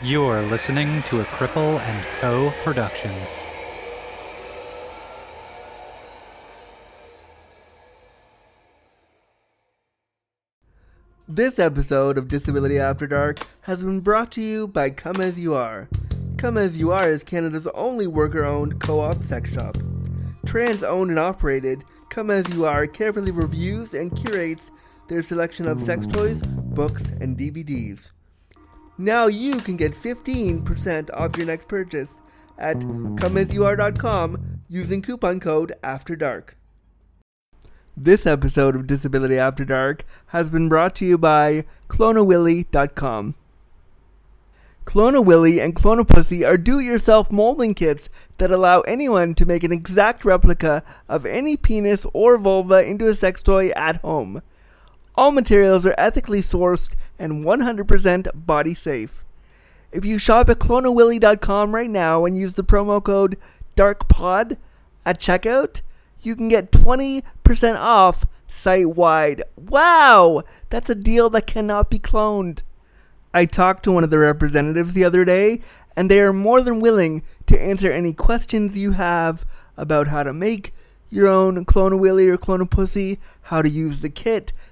You're listening to a Cripple and Co. production. This episode of Disability After Dark has been brought to you by Come As You Are. Come As You Are is Canada's only worker owned co op sex shop. Trans owned and operated, Come As You Are carefully reviews and curates their selection of sex toys, books, and DVDs. Now you can get 15% off your next purchase at comeasyouare.com using coupon code After Dark. This episode of Disability After Dark has been brought to you by clonawilly.com. Clonawilly and Clonapussy are do-it-yourself molding kits that allow anyone to make an exact replica of any penis or vulva into a sex toy at home. All materials are ethically sourced and 100% body safe. If you shop at clonawilly.com right now and use the promo code DARKPOD at checkout, you can get 20% off site wide. Wow! That's a deal that cannot be cloned. I talked to one of the representatives the other day, and they are more than willing to answer any questions you have about how to make your own clone a willy or clone a pussy, how to use the kit.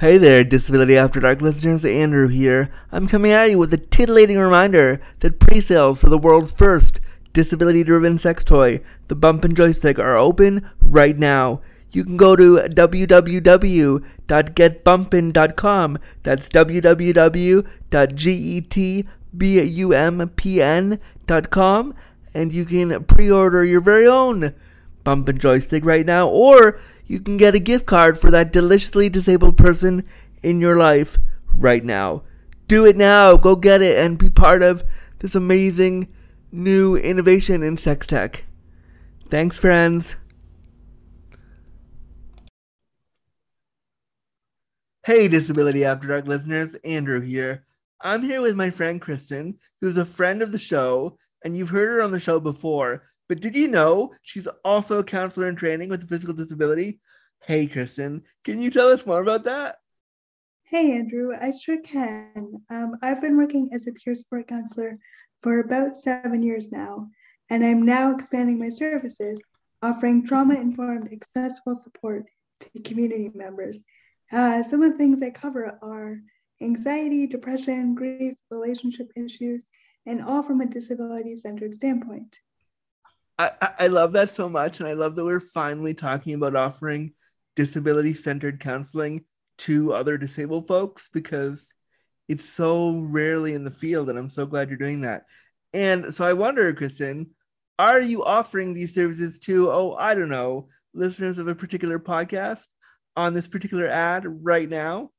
Hey there, Disability After Dark listeners, Andrew here. I'm coming at you with a titillating reminder that pre-sales for the world's first disability-driven sex toy, the Bump'n Joystick, are open right now. You can go to www.getbumpn.com. That's www.getbumpn.com and you can pre-order your very own bump'n joystick right now or you can get a gift card for that deliciously disabled person in your life right now. Do it now. Go get it and be part of this amazing new innovation in sex tech. Thanks, friends. Hey, Disability After Dark listeners, Andrew here. I'm here with my friend Kristen, who's a friend of the show, and you've heard her on the show before. But did you know she's also a counselor in training with a physical disability? Hey, Kristen, can you tell us more about that? Hey, Andrew, I sure can. Um, I've been working as a peer support counselor for about seven years now, and I'm now expanding my services, offering trauma informed, accessible support to community members. Uh, some of the things I cover are anxiety, depression, grief, relationship issues, and all from a disability centered standpoint. I, I love that so much. And I love that we're finally talking about offering disability centered counseling to other disabled folks because it's so rarely in the field. And I'm so glad you're doing that. And so I wonder, Kristen, are you offering these services to, oh, I don't know, listeners of a particular podcast on this particular ad right now?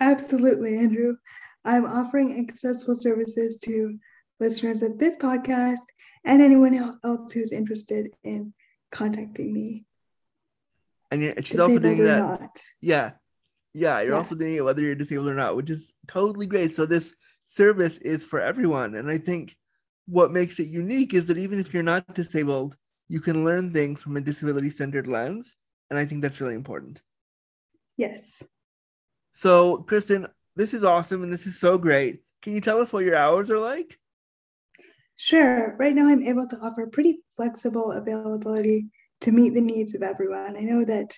Absolutely, Andrew. I'm offering accessible services to listeners of this podcast and anyone else who's interested in contacting me. And you're, she's also doing that. Not. Yeah. Yeah. You're yeah. also doing it whether you're disabled or not, which is totally great. So this service is for everyone. And I think what makes it unique is that even if you're not disabled, you can learn things from a disability centered lens. And I think that's really important. Yes. So, Kristen, this is awesome and this is so great. Can you tell us what your hours are like? Sure. Right now, I'm able to offer pretty flexible availability to meet the needs of everyone. I know that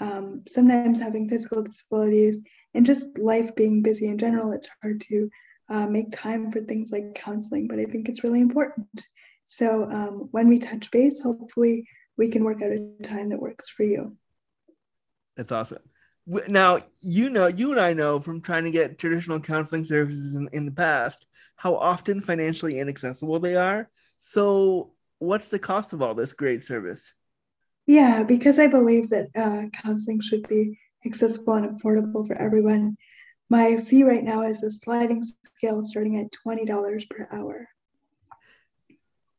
um, sometimes having physical disabilities and just life being busy in general, it's hard to uh, make time for things like counseling, but I think it's really important. So um, when we touch base, hopefully we can work out a time that works for you. That's awesome. Now, you know, you and I know from trying to get traditional counseling services in, in the past how often financially inaccessible they are. So, what's the cost of all this great service? Yeah, because I believe that uh, counseling should be accessible and affordable for everyone. my fee right now is a sliding scale starting at $20 per hour.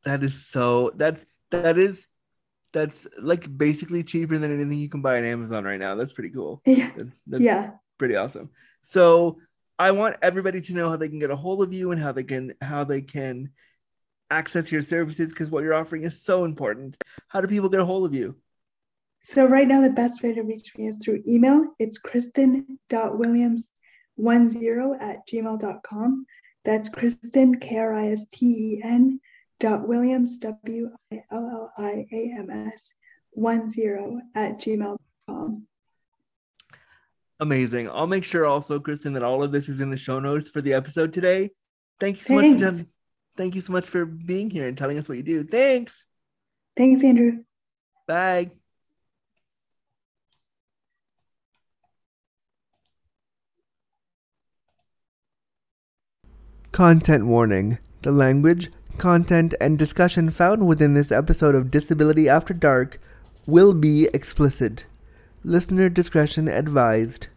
That is so that's that is that's like basically cheaper than anything you can buy on Amazon right now. That's pretty cool. Yeah. That's yeah. pretty awesome. So I want everybody to know how they can get a hold of you and how they can how they can access your services because what you're offering is so important. How do people get a hold of you? So right now the best way to reach me is through email. It's kristen.williams10 at gmail.com. That's Kristen, K-R-I-S-T-E-N dot Williams, W-I-L-L-I-A-M-S, one zero at gmail.com. Amazing. I'll make sure also, Kristen, that all of this is in the show notes for the episode today. Thank you so much. For Thanks. thank you so much for being here and telling us what you do. Thanks. Thanks, Andrew. Bye. Content warning. The language, content, and discussion found within this episode of Disability After Dark will be explicit. Listener discretion advised.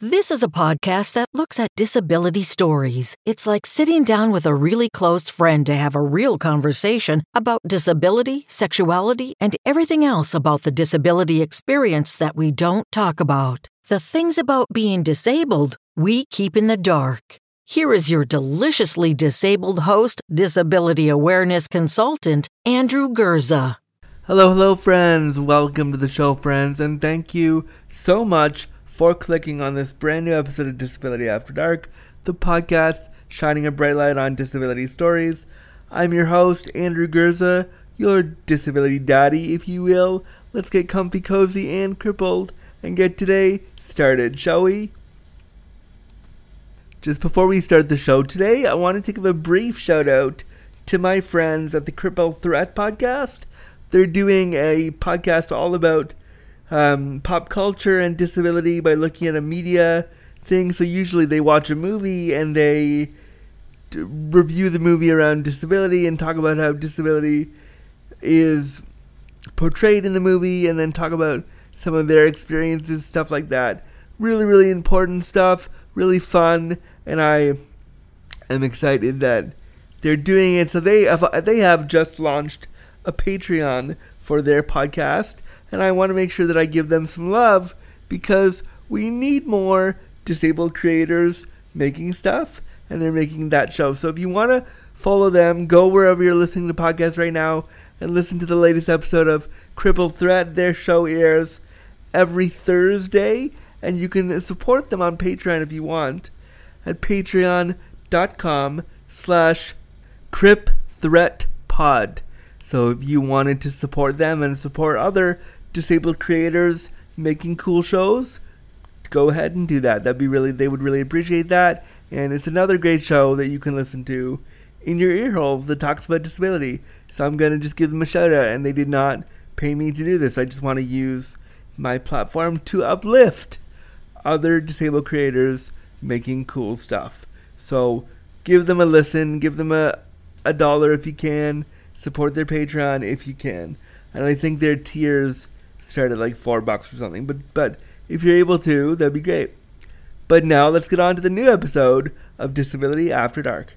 This is a podcast that looks at disability stories. It's like sitting down with a really close friend to have a real conversation about disability, sexuality, and everything else about the disability experience that we don't talk about. The things about being disabled, we keep in the dark. Here is your deliciously disabled host, disability awareness consultant, Andrew Gurza. Hello, hello, friends. Welcome to the show, friends, and thank you so much for clicking on this brand new episode of Disability After Dark, the podcast shining a bright light on disability stories. I'm your host, Andrew Gurza, your disability daddy, if you will. Let's get comfy, cozy, and crippled and get today started, shall we? Just before we start the show today, I wanted to give a brief shout out to my friends at the Cripple Threat podcast. They're doing a podcast all about um, pop culture and disability by looking at a media thing. So usually they watch a movie and they d- review the movie around disability and talk about how disability is portrayed in the movie and then talk about some of their experiences, stuff like that. Really, really important stuff, really fun, and I am excited that they're doing it. So they have they have just launched a Patreon for their podcast, and I want to make sure that I give them some love because we need more disabled creators making stuff, and they're making that show. So if you want to follow them, go wherever you're listening to podcasts right now and listen to the latest episode of Crippled Threat. Their show airs every Thursday, and you can support them on Patreon if you want at patreon.com slash crip threat pod. So if you wanted to support them and support other disabled creators making cool shows, go ahead and do that. That'd be really they would really appreciate that. And it's another great show that you can listen to in your ear holes that talks about disability. So I'm gonna just give them a shout out and they did not pay me to do this. I just want to use my platform to uplift other disabled creators making cool stuff. So give them a listen, give them a, a dollar if you can, support their Patreon if you can. And I think their tiers start at like four bucks or something. But but if you're able to, that'd be great. But now let's get on to the new episode of Disability After Dark.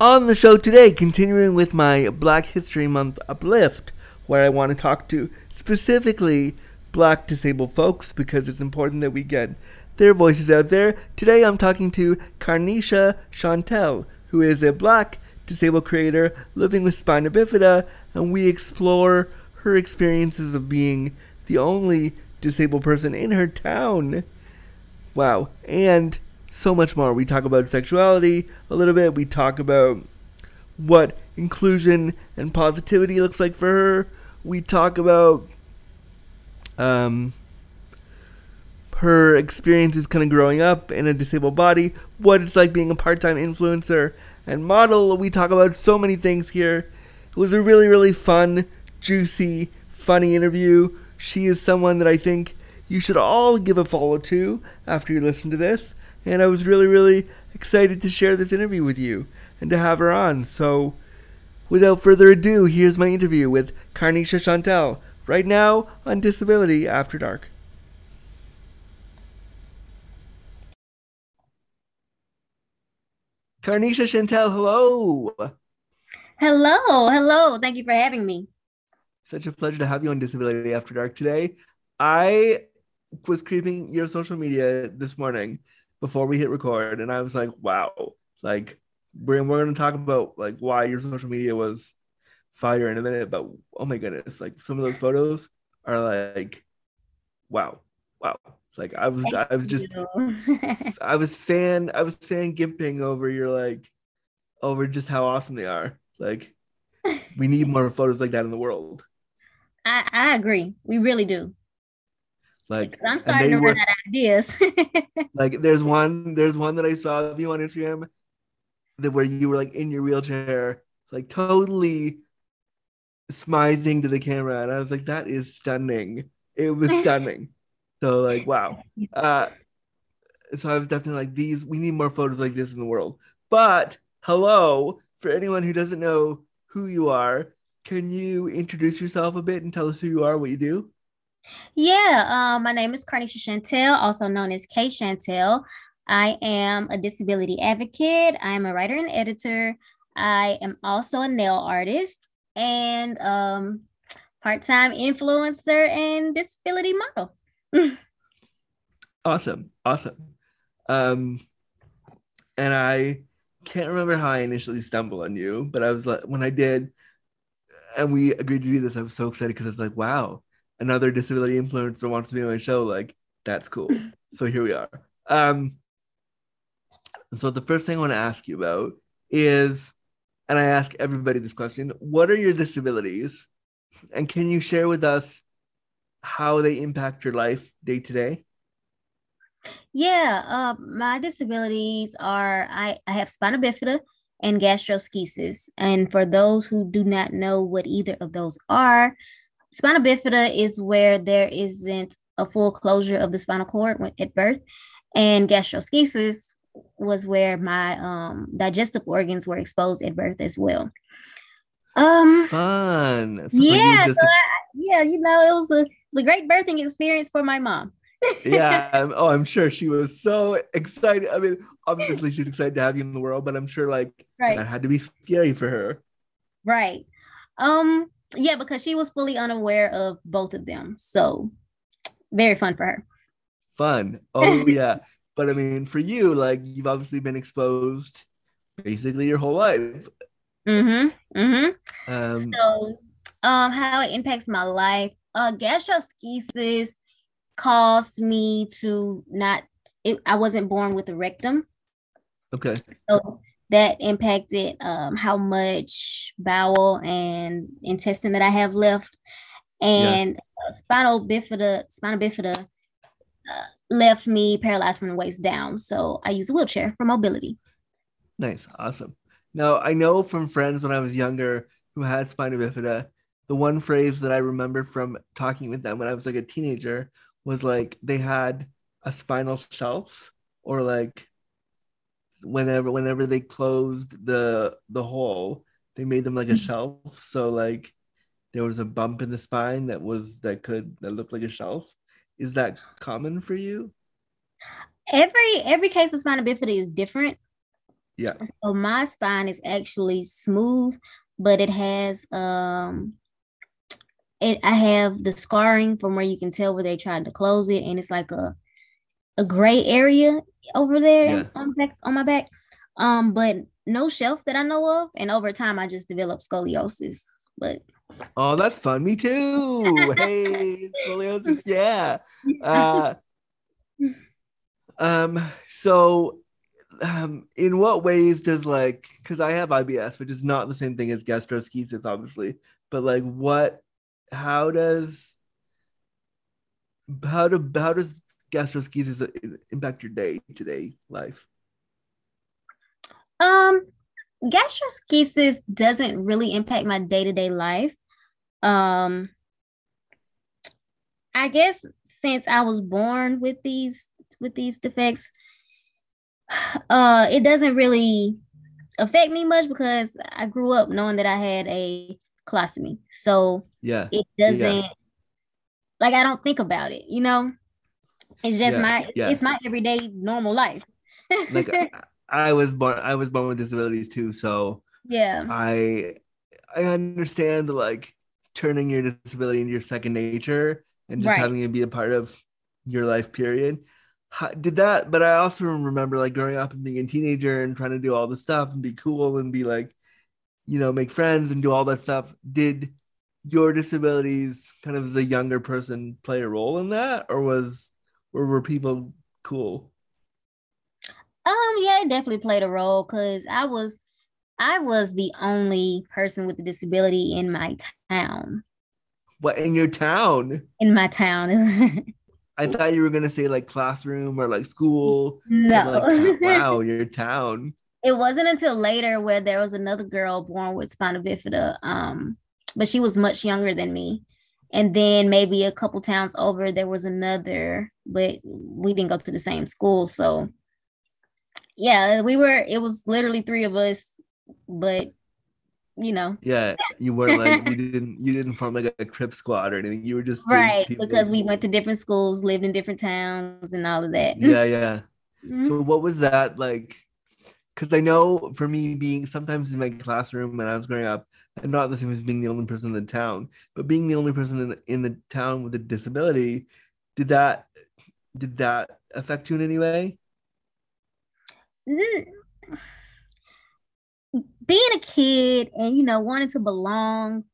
On the show today, continuing with my Black History Month uplift, where I want to talk to specifically black disabled folks because it's important that we get their voices out there. Today I'm talking to Carnisha Chantel, who is a black disabled creator living with spina bifida, and we explore her experiences of being the only disabled person in her town. Wow. And so much more. We talk about sexuality a little bit. We talk about what inclusion and positivity looks like for her. We talk about um, her experiences kind of growing up in a disabled body, what it's like being a part time influencer and model. We talk about so many things here. It was a really, really fun, juicy, funny interview. She is someone that I think you should all give a follow to after you listen to this. And I was really, really excited to share this interview with you and to have her on. So, without further ado, here's my interview with Carnisha Chantel right now on Disability After Dark. Carnisha Chantel, hello. Hello, hello. Thank you for having me. Such a pleasure to have you on Disability After Dark today. I was creeping your social media this morning before we hit record, and I was like, wow, like we're, we're going to talk about like why your social media was fire in a minute, but oh my goodness, like some of those photos are like, wow, wow. Like I was, I was just, I was fan, I was fan gimping over your like, over just how awesome they are. Like, we need more photos like that in the world. I, I agree. We really do. Like I'm starting to were, run out of ideas. like there's one, there's one that I saw of you on Instagram that where you were like in your wheelchair, like totally smizing to the camera, and I was like, that is stunning. It was stunning. so like, wow. Uh, so I was definitely like, these. We need more photos like this in the world. But hello, for anyone who doesn't know who you are, can you introduce yourself a bit and tell us who you are, what you do? Yeah, um, my name is Carnisha Chantel, also known as Kay Chantel. I am a disability advocate. I'm a writer and editor. I am also a nail artist and um, part-time influencer and disability model. awesome, awesome. Um, and I can't remember how I initially stumbled on you, but I was like, when I did, and we agreed to do this, I was so excited because I was like, wow, another disability influencer wants to be on my show. Like, that's cool. so here we are. Um, so the first thing I want to ask you about is, and I ask everybody this question: What are your disabilities, and can you share with us how they impact your life day to day? Yeah, uh, my disabilities are I, I have spina bifida and gastroschisis. And for those who do not know what either of those are, spina bifida is where there isn't a full closure of the spinal cord at birth, and gastroschisis was where my um, digestive organs were exposed at birth as well. Um, fun. So yeah, so I, yeah, you know, it was a it was a great birthing experience for my mom. yeah. oh, I'm sure she was so excited. I mean, obviously she's excited to have you in the world, but I'm sure like right. that had to be scary for her. Right. Um. Yeah, because she was fully unaware of both of them. So very fun for her. Fun. Oh yeah. But I mean, for you, like you've obviously been exposed basically your whole life. Mm-hmm. Mm-hmm. Um, so, um, how it impacts my life. Uh, gastroschisis caused me to not. It, I wasn't born with a rectum. Okay. So that impacted um how much bowel and intestine that I have left, and yeah. uh, spinal bifida, spinal bifida. Left me paralyzed from the waist down. So I use a wheelchair for mobility. Nice. Awesome. Now, I know from friends when I was younger who had spina bifida, the one phrase that I remember from talking with them when I was like a teenager was like they had a spinal shelf or like whenever whenever they closed the the hole they made them like a mm-hmm. shelf so like there was a bump in the spine that was that could that looked like a shelf is that common for you? Every every case of spina bifida is different. Yeah. So my spine is actually smooth, but it has um it I have the scarring from where you can tell where they tried to close it, and it's like a a gray area over there yeah. on back on my back. Um, but no shelf that I know of, and over time I just developed scoliosis. But Oh, that's fun. Me too. hey, scoliosis. Yeah. Uh, um. So, um, in what ways does like because I have IBS, which is not the same thing as gastroschisis, obviously, but like what? How does how do how does gastroschisis impact your day to day life? Um, gastroschisis doesn't really impact my day to day life. Um, I guess since I was born with these with these defects, uh, it doesn't really affect me much because I grew up knowing that I had a colostomy. So yeah, it doesn't yeah. like I don't think about it. You know, it's just yeah. my yeah. it's my everyday normal life. like I was born I was born with disabilities too, so Yeah. I I understand like turning your disability into your second nature and just Right. having it be a part of your life period. How, did that, but I also remember like growing up and being a teenager and trying to do all the stuff and be cool and be like, you know, make friends and do all that stuff. Did your disabilities kind of as a younger person play a role in that or was or were people cool? Um, yeah, it definitely played a role because I was I was the only person with a disability in my town. What in your town? In my town. I thought you were gonna say like classroom or like school. no. like, wow, your town. it wasn't until later where there was another girl born with spina bifida um but she was much younger than me and then maybe a couple towns over there was another but we didn't go to the same school so yeah we were it was literally three of us but you know Yeah, you weren't like you didn't you didn't form like a crip squad or anything. You were just right because we went to different schools lived in different towns and all of that Yeah, yeah. Mhm. So what was that like? Because I know for me being sometimes in my classroom when I was growing up, and not the same as being the only person in the town, but being the only person in, in the town with a disability, did that did that affect you in any way? Being a kid and you know wanting to belong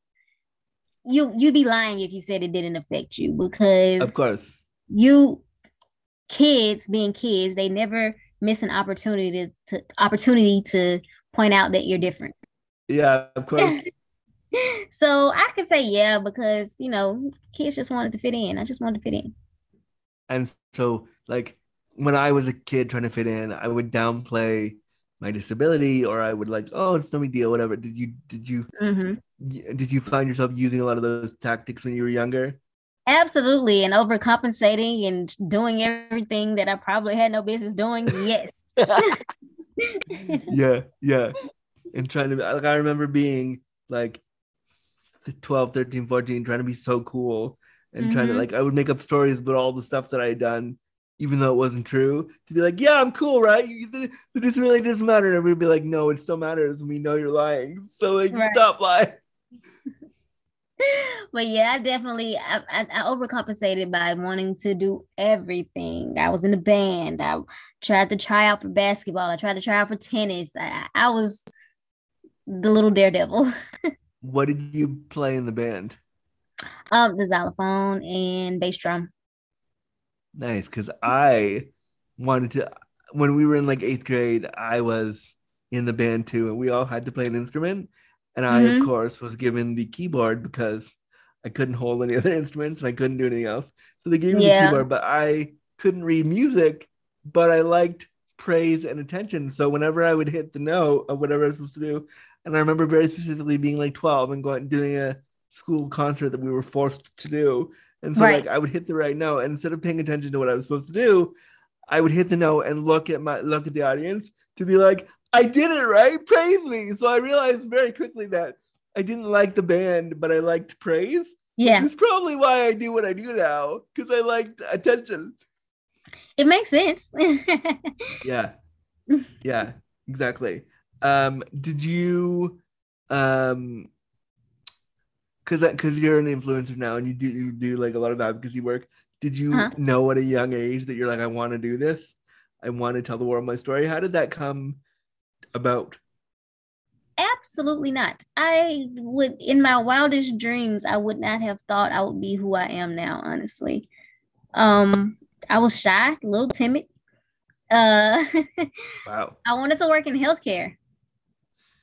you you'd be lying if you said it didn't affect you because Of course. you kids being kids they never miss an opportunity to, to opportunity to point out that you're different Yeah, of course. so i could say yeah because you know kids just wanted to fit in i just wanted to fit in And so, like, when I was a kid trying to fit in, I would downplay my disability, or I would like, oh, it's no big deal, whatever. Did you did you Mhm. did you find yourself using a lot of those tactics when you were younger? absolutely and overcompensating and doing everything that i probably had no business doing yes yeah, yeah. And trying to like, I remember being like 12, 13, 14, trying to be so cool and trying to Mhm. like, I would make up stories about all the stuff that I had done, even though it wasn't true, to be like, yeah, I'm cool, right? You, the disability doesn't matter. And we'd be like, no, it still matters. We know you're lying. So, like, Right. stop lying. but yeah, I definitely I, I, I overcompensated by wanting to do everything. I was in a band. I tried to try out for basketball. I tried to try out for tennis. I, I was the little daredevil. What did you play in the band? um, the xylophone and bass drum. Nice, because I wanted to. When we were in like eighth grade, I was in the band too, and we all had to play an instrument. And I, Mhm. of course, was given the keyboard because I couldn't hold any other instruments and I couldn't do anything else. So they gave me Yeah. the keyboard, but I couldn't read music, but I liked praise and attention. So whenever I would hit the note of whatever I was supposed to do, and I remember very specifically being like 12 and going and doing a school concert that we were forced to do. And so Right. like I would hit the right note and instead of paying attention to what I was supposed to do, I would hit the note and look at my look at the audience to be like, I did it right, praise me. So I realized very quickly that I didn't like the band, but I liked praise. Yeah, Which is probably why I do what I do now, because I liked attention. it makes sense. Yeah. yeah, exactly. Um, did you um because because you're an influencer now and you do you do like a lot of advocacy work, did you Uh-huh. know at a young age that you're like, I want to do this? I want to tell the world my story. How did that come about? Absolutely not. I would, in my wildest dreams, I would not have thought I would be who I am now, honestly. Um, I was shy, a little timid. Uh, Wow. I wanted to work in healthcare.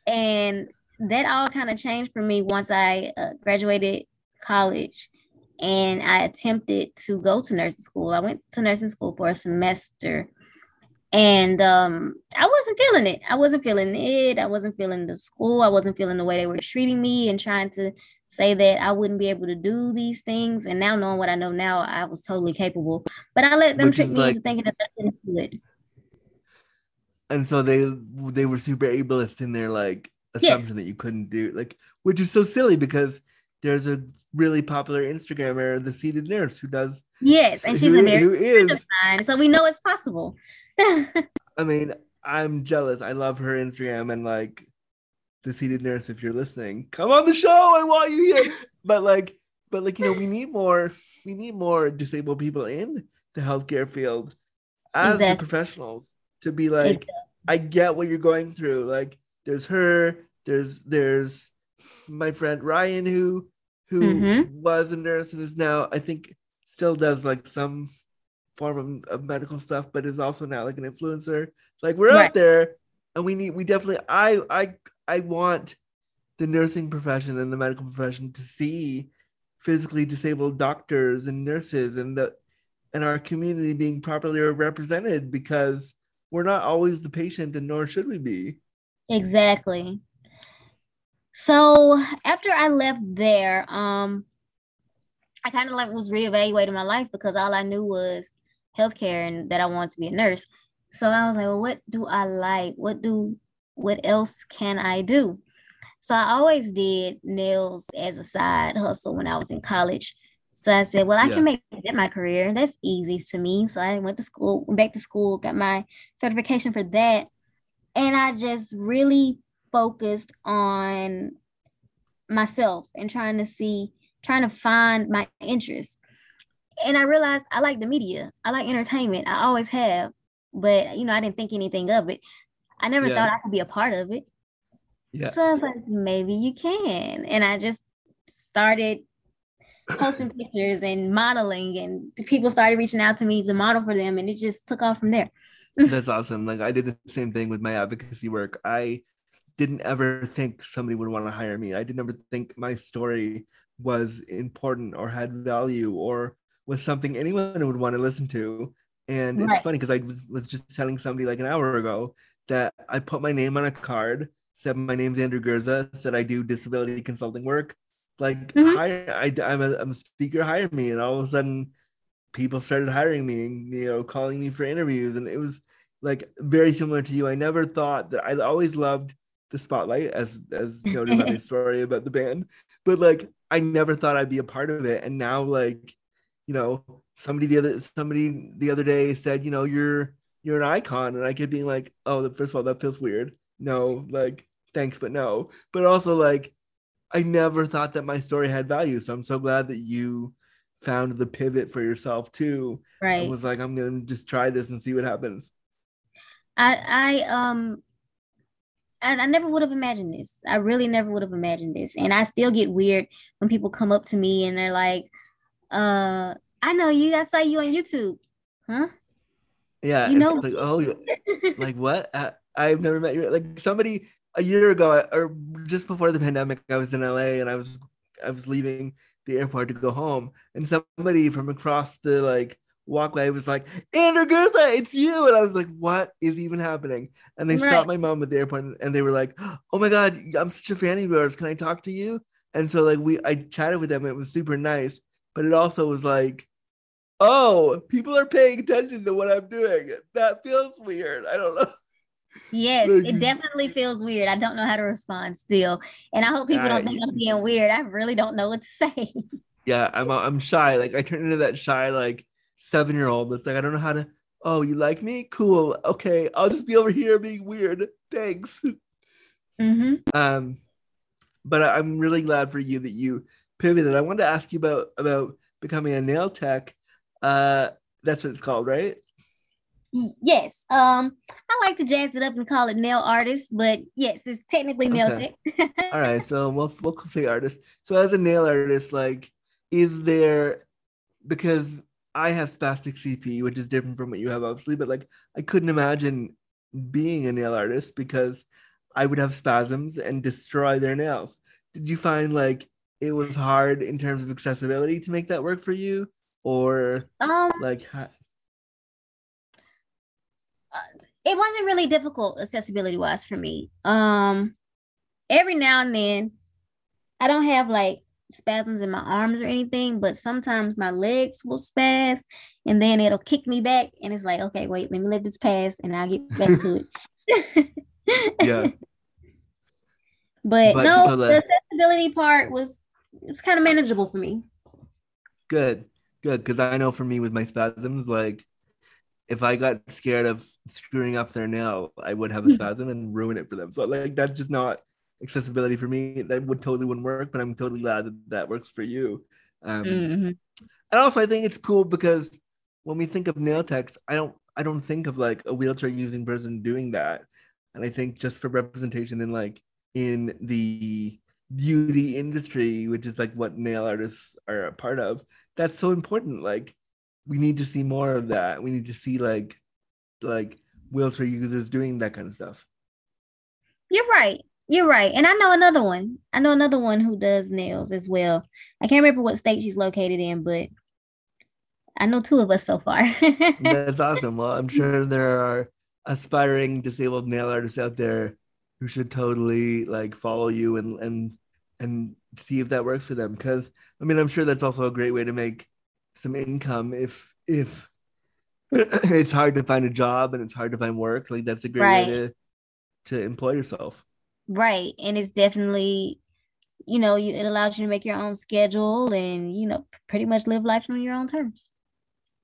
And that all kind of changed for me once I uh, graduated college and I attempted to go to nursing school. I went to nursing school for a semester and um, I wasn't feeling it. I wasn't feeling it. I wasn't feeling the school. I wasn't feeling the way they were treating me and trying to say that I wouldn't be able to do these things. And now knowing what I know now, I was totally capable. But I let them Which trick me like- into thinking that I couldn't do it. And so they they were super ableist in their like Yes. assumption that you couldn't do like which is so silly because there's a really popular Instagrammer, the seated nurse, who does Yes, and she's who, a very who is fine, so we know it's possible. I mean, I'm jealous. I love her Instagram and like the seated nurse. If you're listening, come on the show. I want you here. but like, but like you know, we need more. We need more disabled people in the healthcare field as the professionals to be like, Exactly. I get what you're going through. Like, there's her. There's there's my friend Ryan who who Mhm. was a nurse and is now I think still does like some form of, of medical stuff, but is also now like an influencer. Like we're Right. out there, and we need we definitely I I I want the nursing profession and the medical profession to see physically disabled doctors and nurses and the and our community being properly represented because we're not always the patient and nor should we be. Exactly. So after I left there, um, I kind of like was reevaluating my life because all I knew was healthcare and that I wanted to be a nurse. So I was like, well, what do I like? What do what else can I do? So I always did nails as a side hustle when I was in college. So I said, well, I Yeah. can make that my career. That's easy to me. So I went to school, went back to school, got my certification for that. And I just really focused on myself and trying to see, trying to find my interests. And I realized I like the media. I like entertainment. I always have, but you know, I didn't think anything of it. I never Yeah. thought I could be a part of it. Yeah. So I was like, maybe you can. And I just started posting pictures and modeling, and people started reaching out to me to model for them, and it just took off from there. That's awesome. Like I did the same thing with my advocacy work. I didn't ever think somebody would want to hire me. I didn't ever think my story was important or had value or was something anyone would want to listen to. And it's funny because I was, was just telling somebody like an hour ago that I put my name on a card, said my name's Andrew Gurza, said I do disability consulting work. Like Mhm. hire, I, I'm a, I'm a speaker, hire me, and all of a sudden people started hiring me and you know calling me for interviews and it was like very similar to you. I never thought that i always loved the spotlight as as noted by my story about the band but like i never thought i'd be a part of it and now like you know somebody the other somebody the other day said you know you're you're an icon and i kept being like oh first of all that feels weird. No like thanks but no. But also like i never thought that my story had value so i'm so glad that you found the pivot for yourself too Right. and was like i'm gonna just try this and see what happens I I um and I never would have imagined this. I really never would have imagined this. And I still get weird when people come up to me and they're like, uh, I know you, I saw you on YouTube. Huh? yeah You know- like oh like what uh, i've never met you like somebody a year ago or just before the pandemic i was in la and i was i was leaving the airport to go home and somebody from across the like walkway was like andrew Gurza, it's you! And i was like what is even happening? And they Right. stopped my mom at the airport and- and they were like oh my god i'm such a fan of yours. Can i talk to you? And so like we i chatted with them and it was super nice but it also was like oh people are paying attention to what i'm doing. That feels weird. I don't know Yes, it definitely feels weird. I don't know how to respond still. And I hope people Uh, don't think I'm being weird. I really don't know what to say. yeah i'm i'm shy. Like i turn into that shy like seven year old that's like i don't know how to oh you like me? Cool. Okay i'll just be over here being weird. Thanks. Hmm um but I- i'm really glad for you that you pivoted. I wanted to ask you about about becoming a nail tech. Uh that's what it's called right Yes. Um, I like to jazz it up and call it nail artist, but yes, it's technically nail Okay. tech. all right so we'll, we'll say artist so as a nail artist like is there because i have spastic cp which is different from what you have obviously but like i couldn't imagine being a nail artist because i would have spasms and destroy their nails did you find like it was hard in terms of accessibility to make that work for you or um, like it wasn't really difficult accessibility wise for me. Um, every now and then, I don't have like spasms in my arms or anything, but sometimes my legs will spaz, and then it'll kick me back, and it's like, okay, wait, let me let this pass, and I'll get back to it. yeah but, But no, so the the- accessibility part was it was kind of manageable for me. good good because i know for me with my spasms like if I got scared of screwing up their nail, I would have a spasm and ruin it for them. So like that's just not accessibility for me. That would totally wouldn't work. But I'm totally glad that that works for you. Um, Mhm. and also I think it's cool because when we think of nail techs, I don't I don't think of like a wheelchair using person doing that. And I think just for representation in like in the beauty industry, which is like what nail artists are a part of, that's so important. Like we need to see more of that. We need to see like like wheelchair users doing that kind of stuff. You're right. You're right. And I know another one. I know another one who does nails as well. I can't remember what state she's located in, but I know two of us so far. That's awesome. Well, I'm sure there are aspiring disabled nail artists out there who should totally like follow you and and and see if that works for them. Because I mean, I'm sure that's also a great way to make some income if if it's hard to find a job and it's hard to find work. Like that's a great Right. way to to employ yourself. right. And it's definitely, you know, you it allows you to make your own schedule and, you know, pretty much live life on your own terms.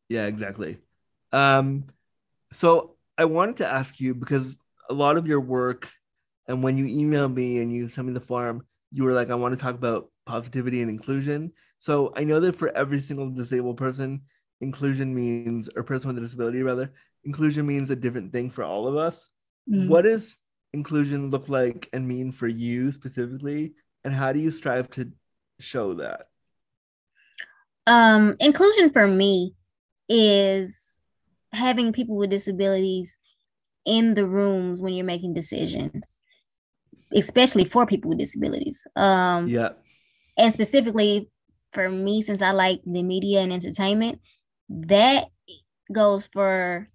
Yeah, exactly. Um, so I wanted to ask you because a lot of your work, and when you emailed me and you sent me the form, you were like, I want to talk about positivity and inclusion. So I know that for every single disabled person, inclusion means, or person with a disability rather, inclusion means a different thing for all of us. Mm. What does inclusion look like and mean for you specifically? And how do you strive to show that? Um, inclusion for me is having people with disabilities in the rooms when you're making decisions, especially for people with disabilities. Um, Yeah. and specifically for me, since I like the media and entertainment, that goes for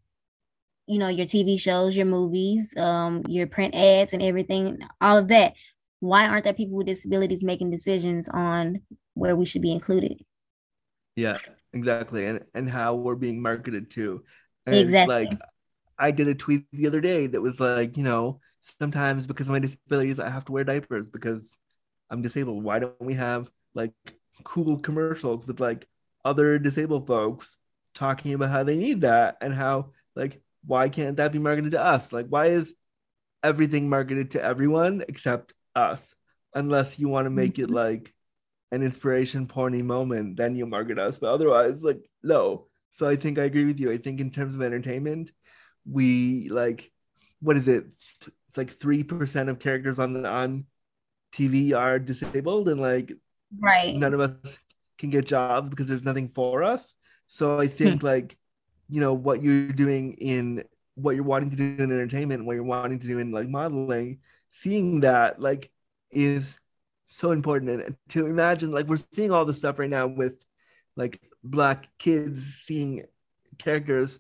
you know your TV shows, your movies, um, your print ads, and everything, all of that. Why aren't there people with disabilities making decisions on where we should be included? Yeah, exactly. And and how we're being marketed to. And Exactly. like I did a tweet the other day that was like, you know, sometimes because of my disabilities, I have to wear diapers because I'm disabled. Why don't we have like cool commercials with like other disabled folks talking about how they need that and how like why can't that be marketed to us? Like why is everything marketed to everyone except us? Unless you want to make it mm-hmm. like an inspiration porny moment, then you market us. But otherwise, like no. So I think I agree with you. I think in terms of entertainment, we like what is it? It's like three percent of characters on the on TV are disabled, and like Right. none of us can get jobs because there's nothing for us. So I think hmm. like you know what you're doing in what you're wanting to do in entertainment, what you're wanting to do in like modeling, seeing that like is so important. And to imagine like we're seeing all this stuff right now with like black kids seeing characters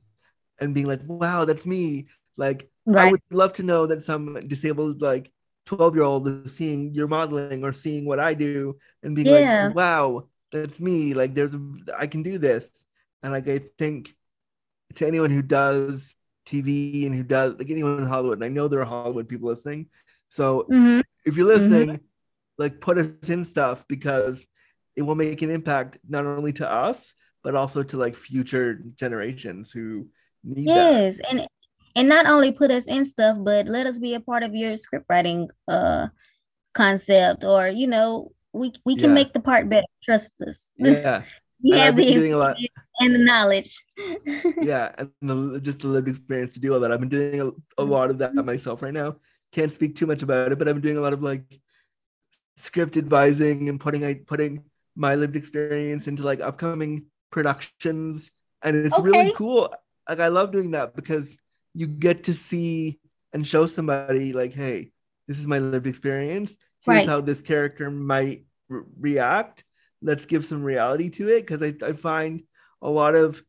and being like, wow, that's me. Like I would love to know that some disabled like 12 year old is seeing your modeling or seeing what I do and being Yeah. like, wow, that's me. Like there's I can do this. And like I think to anyone who does TV and who does like anyone in Hollywood, and I know there are Hollywood people listening. So Mhm. if you're listening, like put us in stuff because it will make an impact not only to us, but also to like future generations who need that. Yes, and and not only put us in stuff, but let us be a part of your script writing uh concept, or you know, we we can Yeah. make the part better. Trust us. Yeah. we And I've the experience and the knowledge. yeah, and the, just the lived experience to do all that. I've been doing a, a lot of that myself right now. Can't speak too much about it, but I've been doing a lot of like script advising and putting I putting my lived experience into like upcoming productions, and it's really cool. Like I love doing that because you get to see and show somebody like, hey, this is my lived experience. Here's Right. how this character might re- react. Let's give some reality to it because I, I find a lot of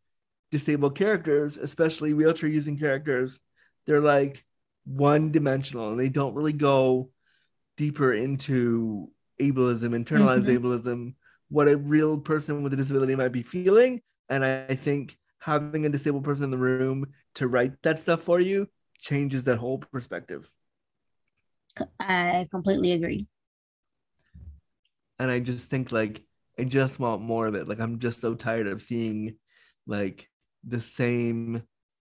disabled characters, especially wheelchair using characters, they're like one dimensional and they don't really go deeper into ableism, internalized Mhm. ableism, what a real person with a disability might be feeling. And I, I think having a disabled person in the room to write that stuff for you changes that whole perspective. I completely agree. and I just think like I just want more of it. Like I'm just so tired of seeing like the same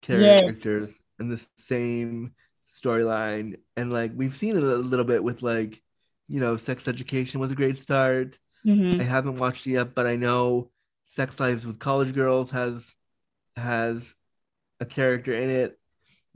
Yes. characters and the same storyline. And like we've seen it a little bit with like, you know, Sex Education was a great start. Mhm. I haven't watched it yet, but I know Sex Lives with College Girls has has a character in it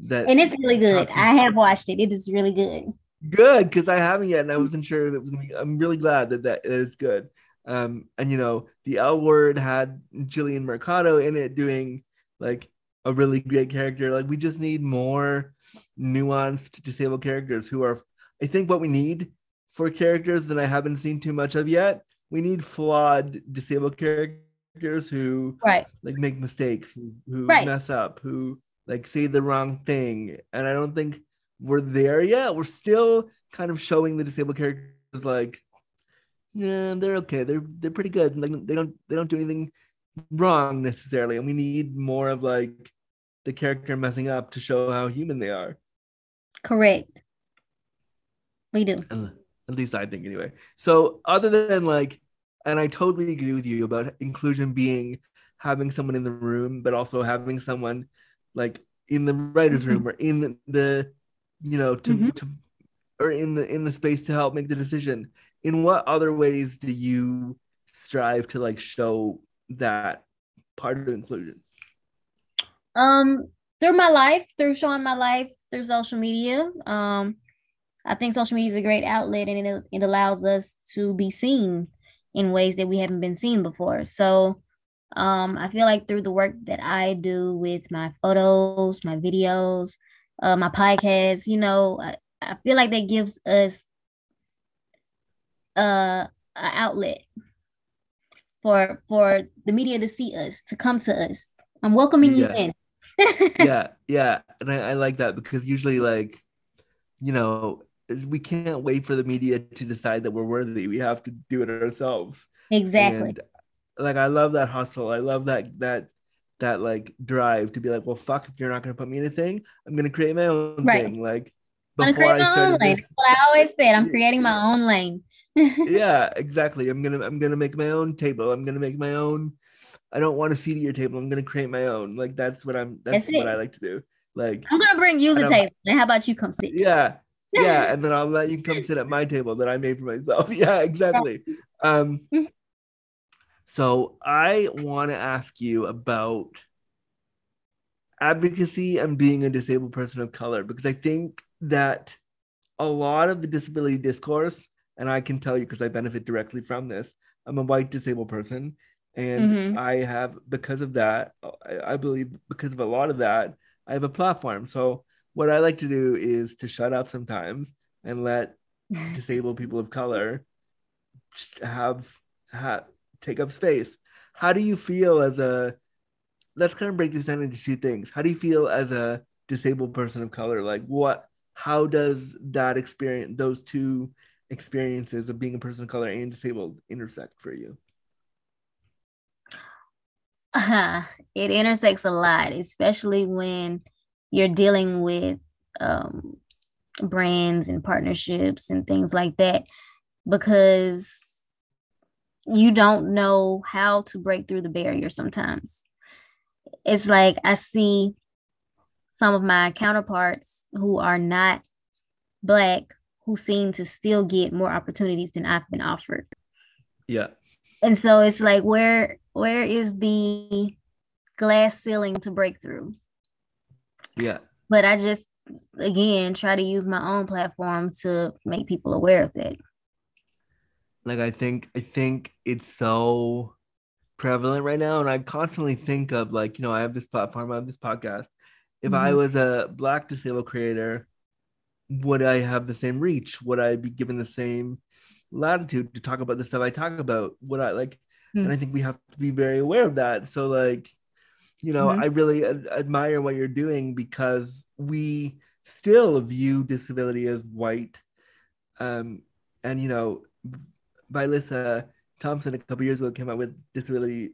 that And it's really good. I have watched it. It is really good. good because I haven't yet, and I wasn't sure if it was gonna be. I'm really glad that that, that it's good. Um, and you know, the L Word had Jillian Mercado in it doing like a really great character. Like we just need more nuanced disabled characters who are. I think what we need for characters that I haven't seen too much of yet. We need flawed disabled characters who Right. like make mistakes, who, who Right. mess up, who like say the wrong thing. And I don't think we're there yet. We're still kind of showing the disabled characters like, yeah, they're okay. They're they're pretty good. Like they don't they don't do anything wrong necessarily. And we need more of like the character messing up to show how human they are. Correct. We do. At at least I think anyway. So other than like, and I totally agree with you about inclusion being having someone in the room, but also having someone like in the writer's room or in the, you know, to, Mhm. to or in the in the space to help make the decision. In what other ways do you strive to like show that part of inclusion? Um, through my life, through showing my life through social media. Um, I think social media is a great outlet and it, it allows us to be seen in ways that we haven't been seen before. So um, I feel like through the work that I do with my photos, my videos, uh, my podcast, you know, I, I feel like that gives us uh, an outlet for for the media to see us, to come to us. I'm welcoming Yeah. you in. yeah, yeah, and I, I like that because usually, like, you know, we can't wait for the media to decide that we're worthy. We have to do it ourselves. Exactly. And like, I love that hustle. I love that that that like drive to be like, well, fuck, if you're not gonna put me in a thing, I'm gonna create my own Right. thing. Like before I started this, I always said. I'm creating my own lane. yeah, exactly. I'm gonna I'm gonna make my own table. I'm gonna make my own. I don't want to seat at your table. I'm gonna create my own. Like that's what I'm. That's, That's what. I like to do. Like I'm gonna bring you the table. And how about you come sit? yeah yeah and then i'll let you come sit at my table that i made for myself. Yeah exactly. Um so i want to ask you about advocacy and being a disabled person of color because i think that a lot of the disability discourse and i can tell you because i benefit directly from this i'm a white disabled person and Mhm. i have because of that I, I believe because of a lot of that i have a platform. So what I like to do is to shut up sometimes and let disabled people of color have, have take up space. How do you feel as a let's kind of break this down into two things. How do you feel as a disabled person of color? Like what how does that experience those two experiences of being a person of color and disabled intersect for you? it intersects a lot, especially when you're dealing with um, brands and partnerships and things like that, because you don't know how to break through the barrier sometimes. It's like I see some of my counterparts who are not Black who seem to still get more opportunities than I've been offered Yeah. and so it's like where where is the glass ceiling to break through Yeah. but i just again try to use my own platform to make people aware of that like i think i think it's so prevalent right now and i constantly think of like you know i have this platform i have this podcast if i Mhm. was a black disabled creator would i have the same reach would i be given the same latitude to talk about the stuff i talk about would i like and Hmm. i think we have to be very aware of that so like you know Mhm. i really ad- admire what you're doing because we still view disability as white um and you know Vilissa Thompson a couple years ago came out with disability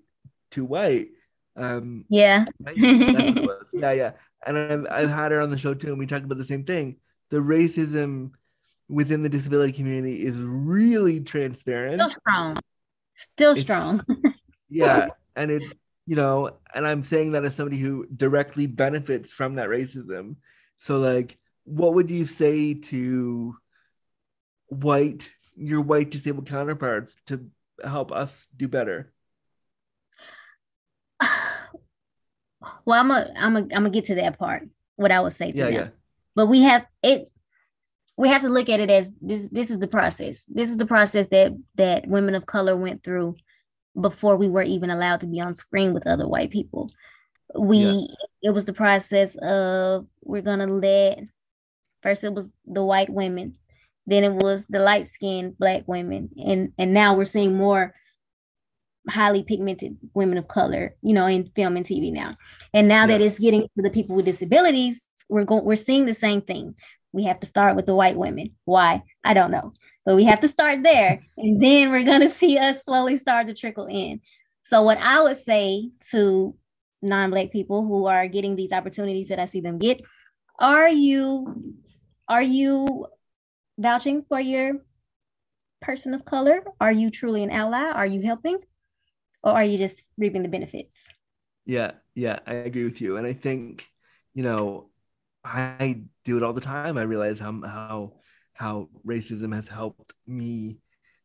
too white. Um, yeah right? That's what it was. Yeah, yeah. And I've, I've had her on the show too, and we talked about the same thing. The racism within the disability community is really transparent. still strong still It's- strong Yeah, and it you know, and I'm saying that as somebody who directly benefits from that racism. So like what would you say to white your white disabled counterparts to help us do better? Well, I'm a, I'm a, I'm gonna get to that part. What I would say to Yeah, them, yeah. but we have it. We have to look at it as this. This is the process. This is the process that that women of color went through before we were even allowed to be on screen with other white people. We Yeah. it was the process of we're gonna let first it was the white women, then it was the light skinned black women, and and now we're seeing more highly pigmented women of color, you know, in film and TV now. And now that it's getting to the people with disabilities, we're going we're seeing the same thing. We have to start with the white women. Why? I don't know. But we have to start there. and then we're gonna see us slowly start to trickle in. So what I would say to non-black people who are getting these opportunities that I see them get, are you are you vouching for your person of color? Are you truly an ally? Are you helping? Or are you just reaping the benefits? Yeah, yeah, I agree with you. And I think, you know, I do it all the time. I realize how how how racism has helped me,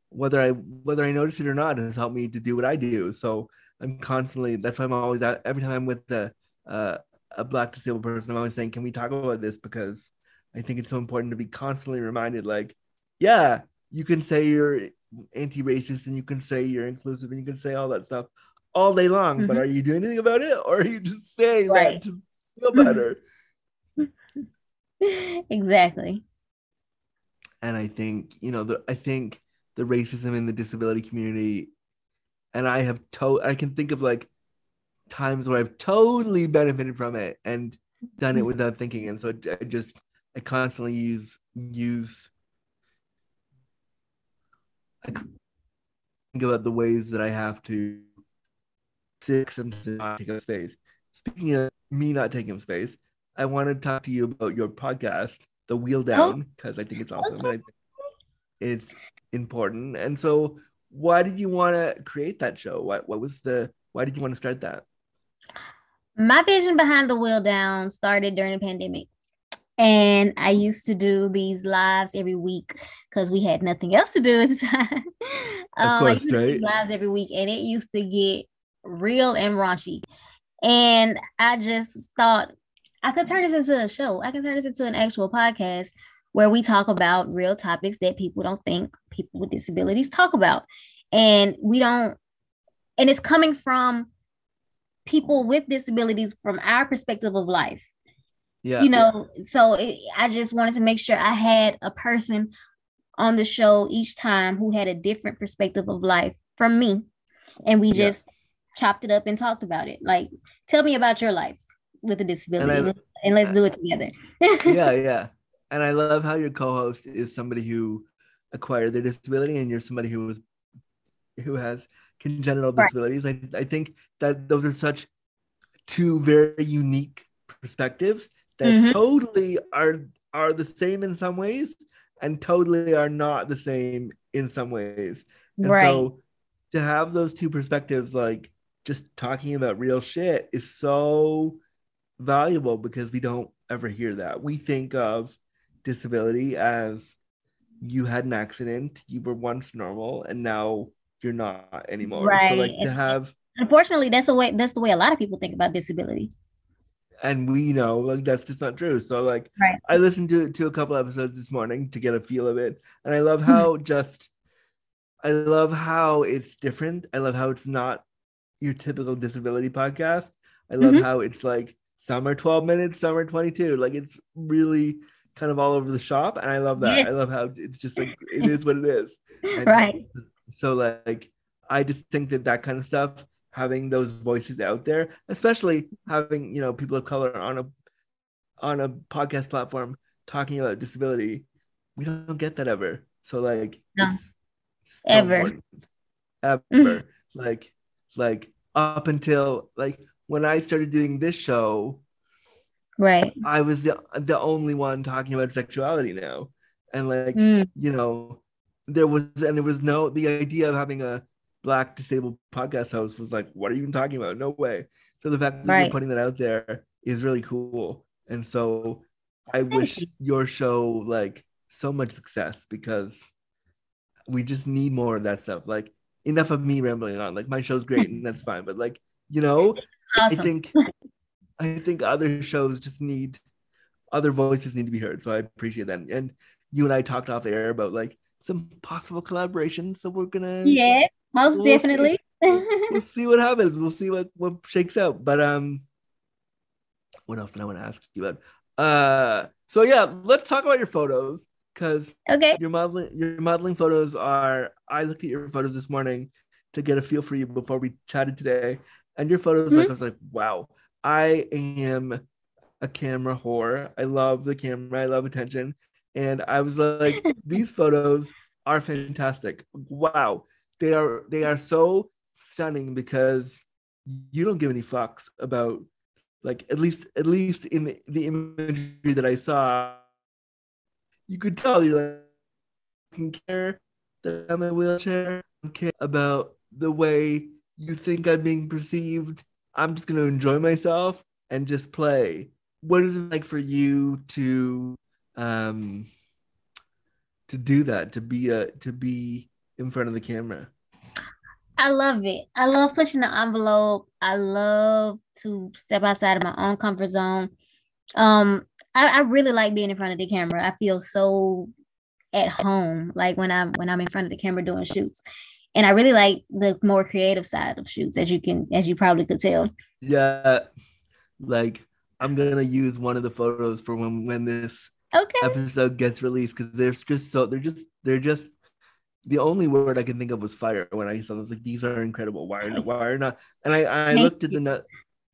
whether I whether I notice it or not, has helped me to do what I do. So I'm constantly. That's why I'm always at every time I'm with the uh, a black disabled person. I'm always saying, "Can we talk about this?" Because I think it's so important to be constantly reminded. Like, yeah, you can say you're anti-racist and you can say you're inclusive and you can say all that stuff all day long, but Mhm. are you doing anything about it, or are you just saying Right. that to feel better? exactly. and I think you know the I think the racism in the disability community, and I have to I can think of like times where I've totally benefited from it and done it mm-hmm. without thinking, and so I just I constantly use use. I think about the ways that I have to to not take up space. Speaking of me not taking up space, I want to talk to you about your podcast, The Wheel Down, because I think it's awesome and I think it's important. And so, why did you want to create that show? What what was the why did you want to start that? My vision behind the wheel down started during the pandemic. And I used to do these lives every week because we had nothing else to do at the time. Um, I course, used to do right? lives every week, and it used to get real and raunchy. And I just thought I could turn this into a show. I could turn this into an actual podcast where we talk about real topics that people don't think people with disabilities talk about. And we don't, and it's coming from people with disabilities from our perspective of life Yeah. you know so it, i just wanted to make sure i had a person on the show each time who had a different perspective of life from me and we Yeah. just chopped it up and talked about it like tell me about your life with a disability I- and, let's do it together yeah, yeah. And I love how your co-host is somebody who acquired their disability, and you're somebody who was who has congenital Right. disabilities. I, I think that those are such two very unique perspectives that Mhm. totally are are the same in some ways and totally are not the same in some ways. And right so to have those two perspectives, like just talking about real shit, is so valuable because we don't ever hear that. We think of disability as you had an accident, you were once normal, and now you're not anymore. So Right. like to have unfortunately that's the way that's the way a lot of people think about disability and we know like that's just not true. So like Right. I listened to to a couple episodes this morning to get a feel of it, and I love Mm-hmm. how just I love how it's different. I love how it's not your typical disability podcast. I love Mhm. how it's like some are 12 minutes, some are 22. Like it's really kind of all over the shop, and I love that. Yeah. I love how it's just like it is what it is. And right so like I just think that that kind of stuff, having those voices out there, especially having you know people of color on a on a podcast platform talking about disability, we don't get that ever. So like No. so Ever. important. ever Mhm. like like up until like when I started doing this show, right I was the the only one talking about sexuality now, and like Mm. you know, there was and there was no the idea of having a black disabled podcast host was like, "What are you even talking about? No way." So the fact that Right. you're putting that out there is really cool, and so I wish your show like so much success because we just need more of that stuff. Like enough of me rambling on. Like my show's great and that's fine, but like you know, I think I think other shows just need other voices need to be heard. So I appreciate that. And you and I talked off air about like some possible collaborations. So we're gonna yeah, most We'll see. definitely. we'll see what happens. We'll see what what shakes out. But um, what else did I want to ask you about? Uh, so yeah, let's talk about your photos because okay. your modeling your modeling photos are. I looked at your photos this morning to get a feel for you before we chatted today, and your photos like hmm? I was like, wow, I am a camera whore. I love the camera. I love attention, and I was like, these photos are fantastic. Wow, they are they are so stunning because you don't give any fucks about like at least at least in the, the imagery that I saw, you could tell you're like I don't care that I'm in a wheelchair. I don't care about the way you think I'm being perceived. I'm just gonna enjoy myself and just play. What is it like for you to um to do that, to be a to be in front of the camera? I love it. I love pushing the envelope. I love to step outside of my own comfort zone. Um, I, I really like being in front of the camera. I feel so at home, like when I'm when I'm in front of the camera doing shoots. And I really like the more creative side of shoots, as you can, as you probably could tell. Yeah, like I'm gonna use one of the photos for when when this Okay. episode gets released because there's just so they're just they're just the only word I can think of was fire when I saw them. I was like, these are incredible. Why are not, why are not? And I I Thank looked at the nu-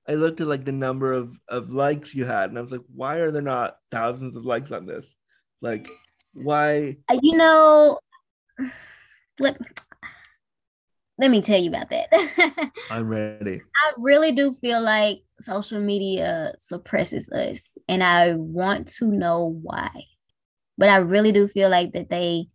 I looked at like the number of of likes you had, and I was like, why are there not thousands of likes on this? Like, why? Uh, You know, let, let me tell you about that. I'm ready. I really do feel like social media suppresses us, and I want to know why. But I really do feel like that they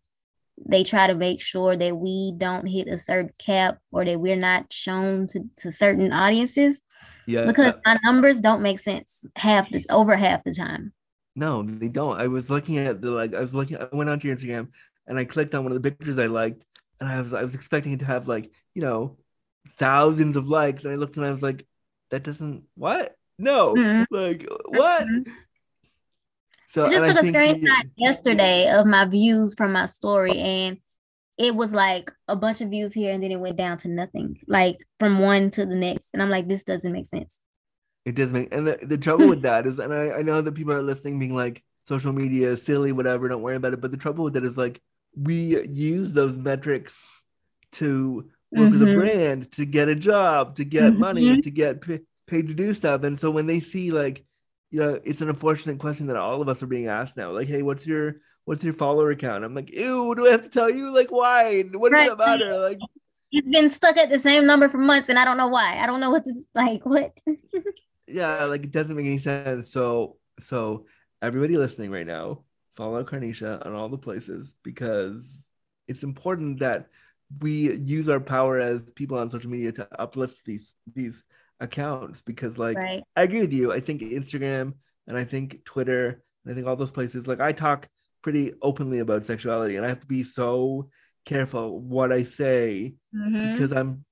they try to make sure that we don't hit a certain cap or that we're not shown to, to certain audiences Yeah, because my numbers don't make sense half this over half the time. No, they don't. I was looking at the like I was looking I went onto your Instagram and I clicked on one of the pictures I liked and I was I was expecting it to have like, you know, thousands of likes and I looked and I was like that doesn't what? No. Mhm. Like what? Mhm. So I just took a think you- screenshot yesterday of my views from my story and it was like a bunch of views here and then it went down to nothing like from one to the next and i'm like this doesn't make sense It does make and the, the trouble with that is and I, I know that people are listening being like social media is silly, whatever, don't worry about it. But the trouble with that is like we use those metrics to work with a Mhm. brand to get a job, to get money, Mhm. to get pa- paid to do stuff. And so when they see like, you know, it's an unfortunate question that all of us are being asked now. Like, hey, what's your what's your follower count? I'm like, ew, do I have to tell you? Like, why? What does Right. that matter? Like, it's been stuck at the same number for months and i don't know why i don't know what this like what yeah, like it doesn't make any sense. So, so everybody listening right now, follow Carnisha on all the places because it's important that we use our power as people on social media to uplift these these accounts because like right I agree with you. I think Instagram and I think Twitter and I think all those places like I talk pretty openly about sexuality and I have to be so careful what I say Mhm. because I'm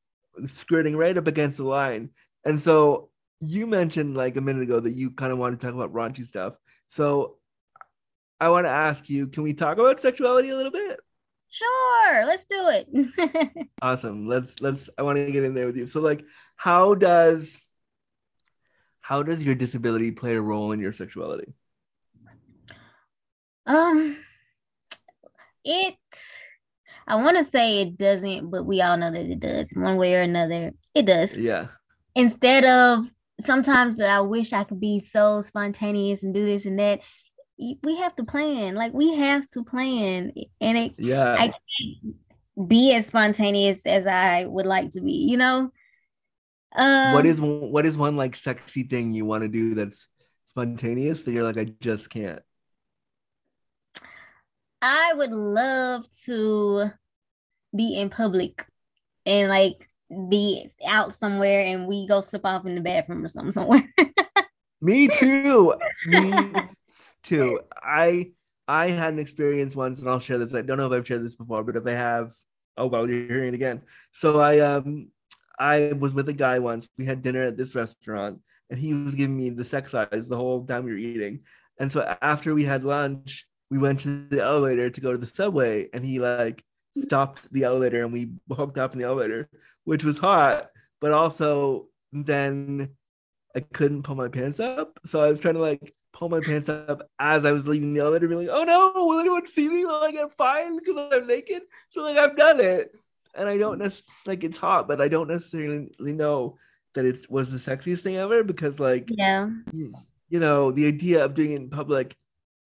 skirting right up against the line. And so you mentioned like a minute ago that you kind of want to talk about raunchy stuff. So I want to ask you, can we talk about sexuality a little bit? sure let's do it Awesome. Let's let's I want to get in there with you. So like how does how does your disability play a role in your sexuality? um it i want to say it doesn't but we all know that it does one way or another it does Yeah. instead of sometimes that I wish I could be so spontaneous and do this and that, we have to plan. Like we have to plan, and it Yeah. I can't be as spontaneous as I would like to be. You know. Um, what is what is one like sexy thing you want to do that's spontaneous that you're like I just can't? I would love to be in public and like be out somewhere and we go slip off in the bathroom or something somewhere. Me too. Me too. I I had an experience once, and I'll share this. I don't know if I've shared this before, but if I have, oh well, you're hearing it again. So I um I was with a guy once. We had dinner at this restaurant, and he was giving me the sex eyes the whole time we were eating. And so after we had lunch, we went to the elevator to go to the subway, and he like stopped the elevator, and we hooked up in the elevator, which was hot, but also then I couldn't pull my pants up. So I was trying to like pull my pants up as I was leaving the elevator, being like, oh no, will anyone see me? Will I get fined because I'm naked? So like I've done it. And I don't necessarily like it's hot, but I don't necessarily know that it was the sexiest thing ever because like yeah, you know, the idea of doing it in public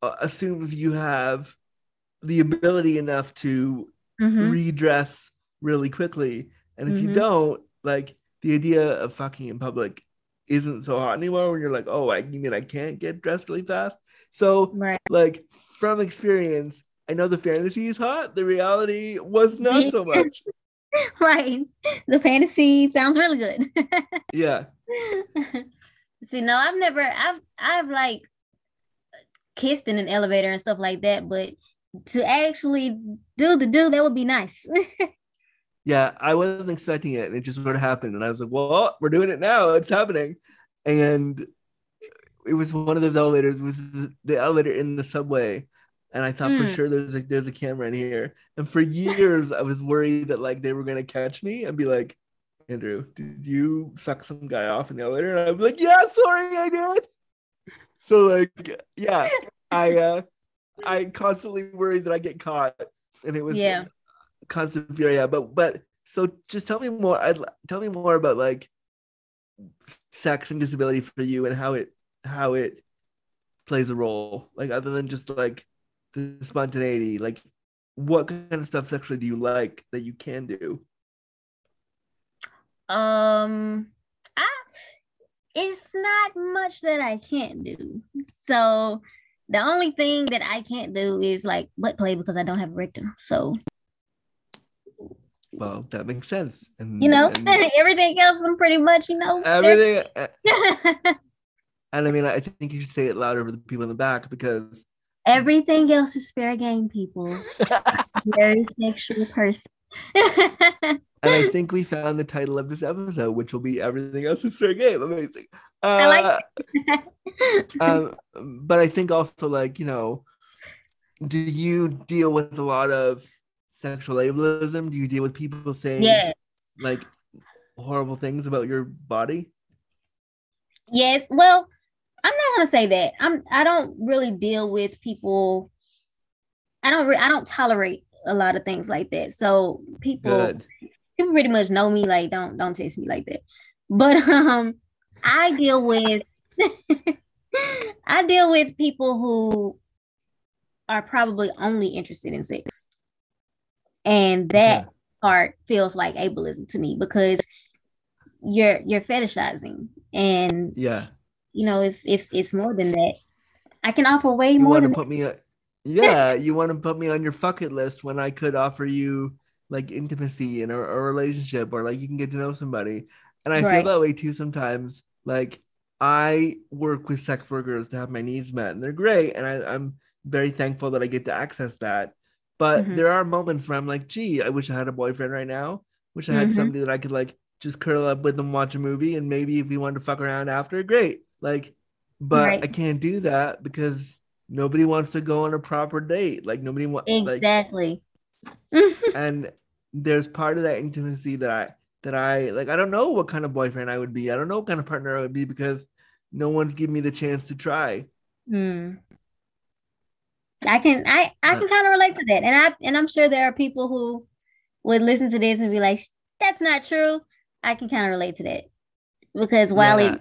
uh, assumes you have the ability enough to Mhm. redress really quickly. And if you Mhm. don't, like the idea of fucking in public isn't so hot anymore when you're like, oh, I you mean I can't get dressed really fast. So right. like from experience, I know the fantasy is hot. The reality was not so much. right. The fantasy sounds really good. Yeah. See, no, I've never I've I've like kissed in an elevator and stuff like that, but to actually do the do that would be nice. Yeah. I wasn't expecting it. And it just sort of happened. And I was like, well, we're doing it now. It's happening. And it was one of those elevators, it was the, elevator in the subway. And I thought for Hmm. sure there's like there's a camera in here. And for years I was worried that like they were gonna catch me and be like, Andrew, did you suck some guy off in the elevator? And I'd be like, Yeah, sorry, I did. So like, yeah, I uh I constantly worried that I get caught. And it was Yeah. Constant fear, yeah. But but so just tell me more. I'd tell me more about like sex and disability for you and how it how it plays a role. Like other than just like the spontaneity, like what kind of stuff sexually do you like that you can do? Um, it's not much that I can't do. So the only thing that I can't do is like butt play because I don't have a rectum. So Well, that makes sense. And you know, and everything else I'm pretty much, you know. everything. And I mean, I think you should say it louder for the people in the back because everything else is fair game, people. Very sexual person. And I think we found the title of this episode, which will be Everything Else is Fair Game. Amazing. I like Uh, um, but I think also, like, you know, do you deal with a lot of sexual ableism? Do you deal with people saying, yeah. like, horrible things about your body? Yes. Well, I'm not gonna say that. I'm. I don't really deal with people. I don't. Re- I don't tolerate a lot of things like that. So people, Good. people pretty much know me. Like, don't don't text me like that. But um, I deal with. I deal with people who are probably only interested in sex, and that part feels like ableism to me because you're you're fetishizing and Yeah. you know it's it's it's more than that i can offer way You more want to put me, on, yeah, you want to put me on your bucket list when I could offer you like intimacy in a, a relationship or like you can get to know somebody. And I feel that way too sometimes. Like I work with sex workers to have my needs met, and they're great. And I, I'm very thankful that I get to access that. But Mhm. there are moments where I'm like, gee, I wish I had a boyfriend right now. Wish I had Mhm. somebody that I could like just curl up with and watch a movie. And maybe if we wanted to fuck around after, great. Like, but Right. I can't do that because nobody wants to go on a proper date. Like nobody wants like exactly and there's part of that intimacy that I that I like I don't know what kind of boyfriend I would be. I don't know what kind of partner I would be because no one's given me the chance to try. Hmm. I can i i can kind of relate to that. And i and i'm sure there are people who would listen to this and be like that's not true. I can kind of relate to that. Because while Yeah. it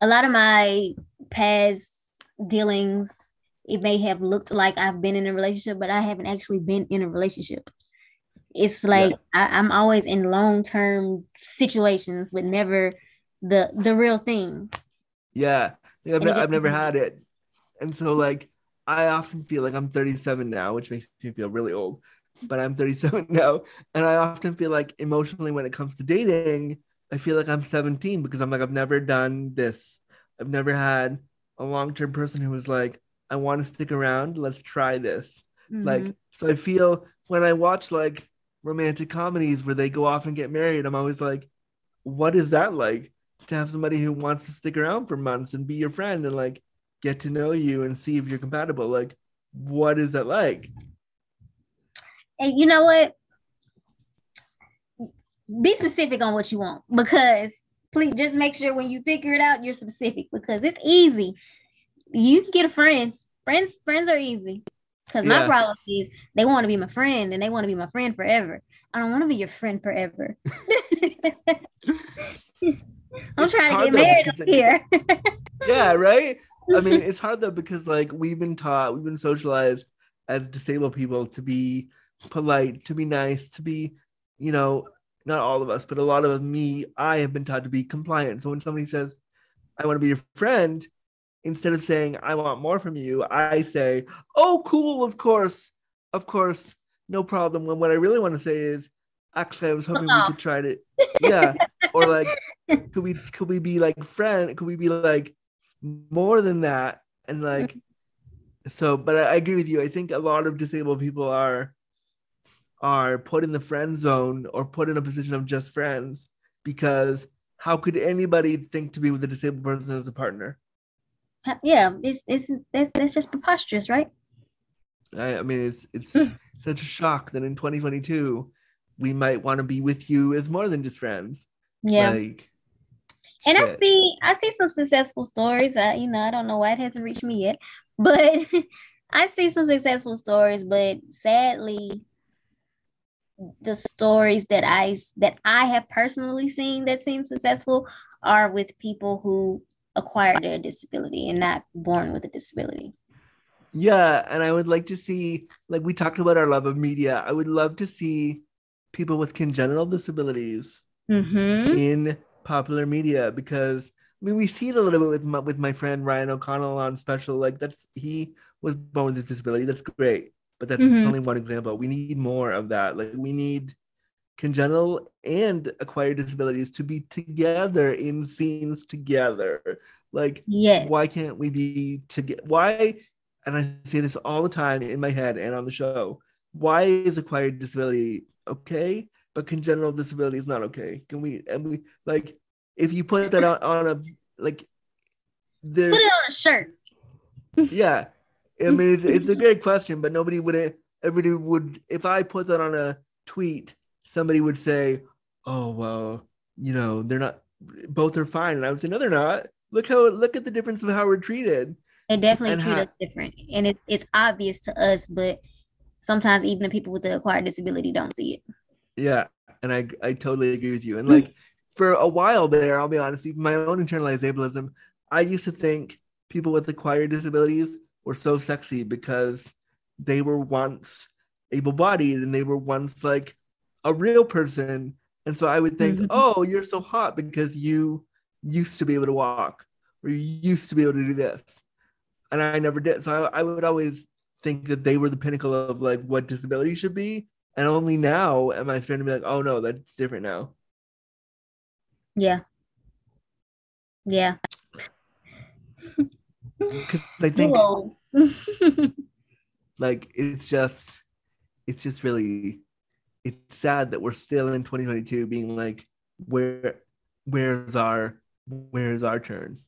a lot of my past dealings it may have looked like i've been in a relationship but i haven't actually been in a relationship. It's like I, i'm always in long-term situations but never the the real thing. Yeah. Like, I've, I've never had it. And so like I often feel like I'm 37 now, which makes me feel really old. but I'm 37 now. And I often feel like emotionally when it comes to dating, I feel like I'm 17 because I'm like, I've never done this. I've never had a long term person who was like, I want to stick around. Let's try this. Mhm. Like, so I feel when I watch like romantic comedies where they go off and get married, I'm always like, what is that like to have somebody who wants to stick around for months and be your friend and like get to know you and see if you're compatible? Like, what is that like? And you know what? Be specific on what you want because please just make sure when you figure it out, you're specific because it's easy. You can get a friend. Friends, friends are easy. Because my Yeah. problem is they want to be my friend and they want to be my friend forever. I don't want to be your friend forever. I'm It's trying to get married up it- here. yeah, right. I mean, it's hard though because like we've been taught, we've been socialized as disabled people to be polite, to be nice, to be, you know, not all of us, but a lot of me, I have been taught to be compliant. So when somebody says, I want to be your friend, instead of saying, I want more from you, I say, Oh, cool, of course, of course, no problem. When what I really want to say is, actually, I was hoping we could try to, yeah, or like, could we could we be like friend? Could we be like more than that? And like, so, but I, I agree with you. I think a lot of disabled people are are put in the friend zone or put in a position of just friends because how could anybody think to be with a disabled person as a partner? yeah, it's it's that's, that's just preposterous, right? I, I mean, it's it's Hmm. such a shock that in 2022 we might want to be with you as more than just friends. Yeah. Like, and I see I see some successful stories. I, you know, I don't know why it hasn't reached me yet, but I see some successful stories. But sadly, the stories that I that I have personally seen that seem successful are with people who acquired a disability and not born with a disability. Yeah, and I would like to see, like we talked about our love of media. I would love to see people with congenital disabilities Mm-hmm. in popular media because I mean we see it a little bit with my, with my friend Ryan O'Connell on special. Like that's he was born with this disability. That's great, but that's Mhm. only one example. We need more of that. Like we need congenital and acquired disabilities to be together in scenes together. Like Yes. why can't we be together? Why? And I say this all the time in my head and on the show. Why is acquired disability okay, but congenital disability is not okay? Can we? And we like if you put that on, on a like, Let's put it on a shirt. yeah. I mean, it's, it's a great question, but nobody would. Everybody would. If I put that on a tweet, somebody would say, "Oh well, you know, they're not. Both are fine," and I would say, "No, they're not. Look how look at the difference of how we're treated." They definitely treat how- us different, and it's it's obvious to us, but sometimes even the people with the acquired disability don't see it. Yeah, and I I totally agree with you. And like for a while there, I'll be honest, even my own internalized ableism, I used to think people with acquired disabilities were so sexy because they were once able-bodied and they were once like a real person. And so I would think, Mhm. oh, you're so hot because you used to be able to walk or you used to be able to do this. And I never did. So I, I would always think that they were the pinnacle of like what disability should be. And only now am I starting to be like, oh no, that's different now. Yeah. Yeah. Because I think like it's just it's just really it's sad that we're still in 2022 being like where where's our where's our turn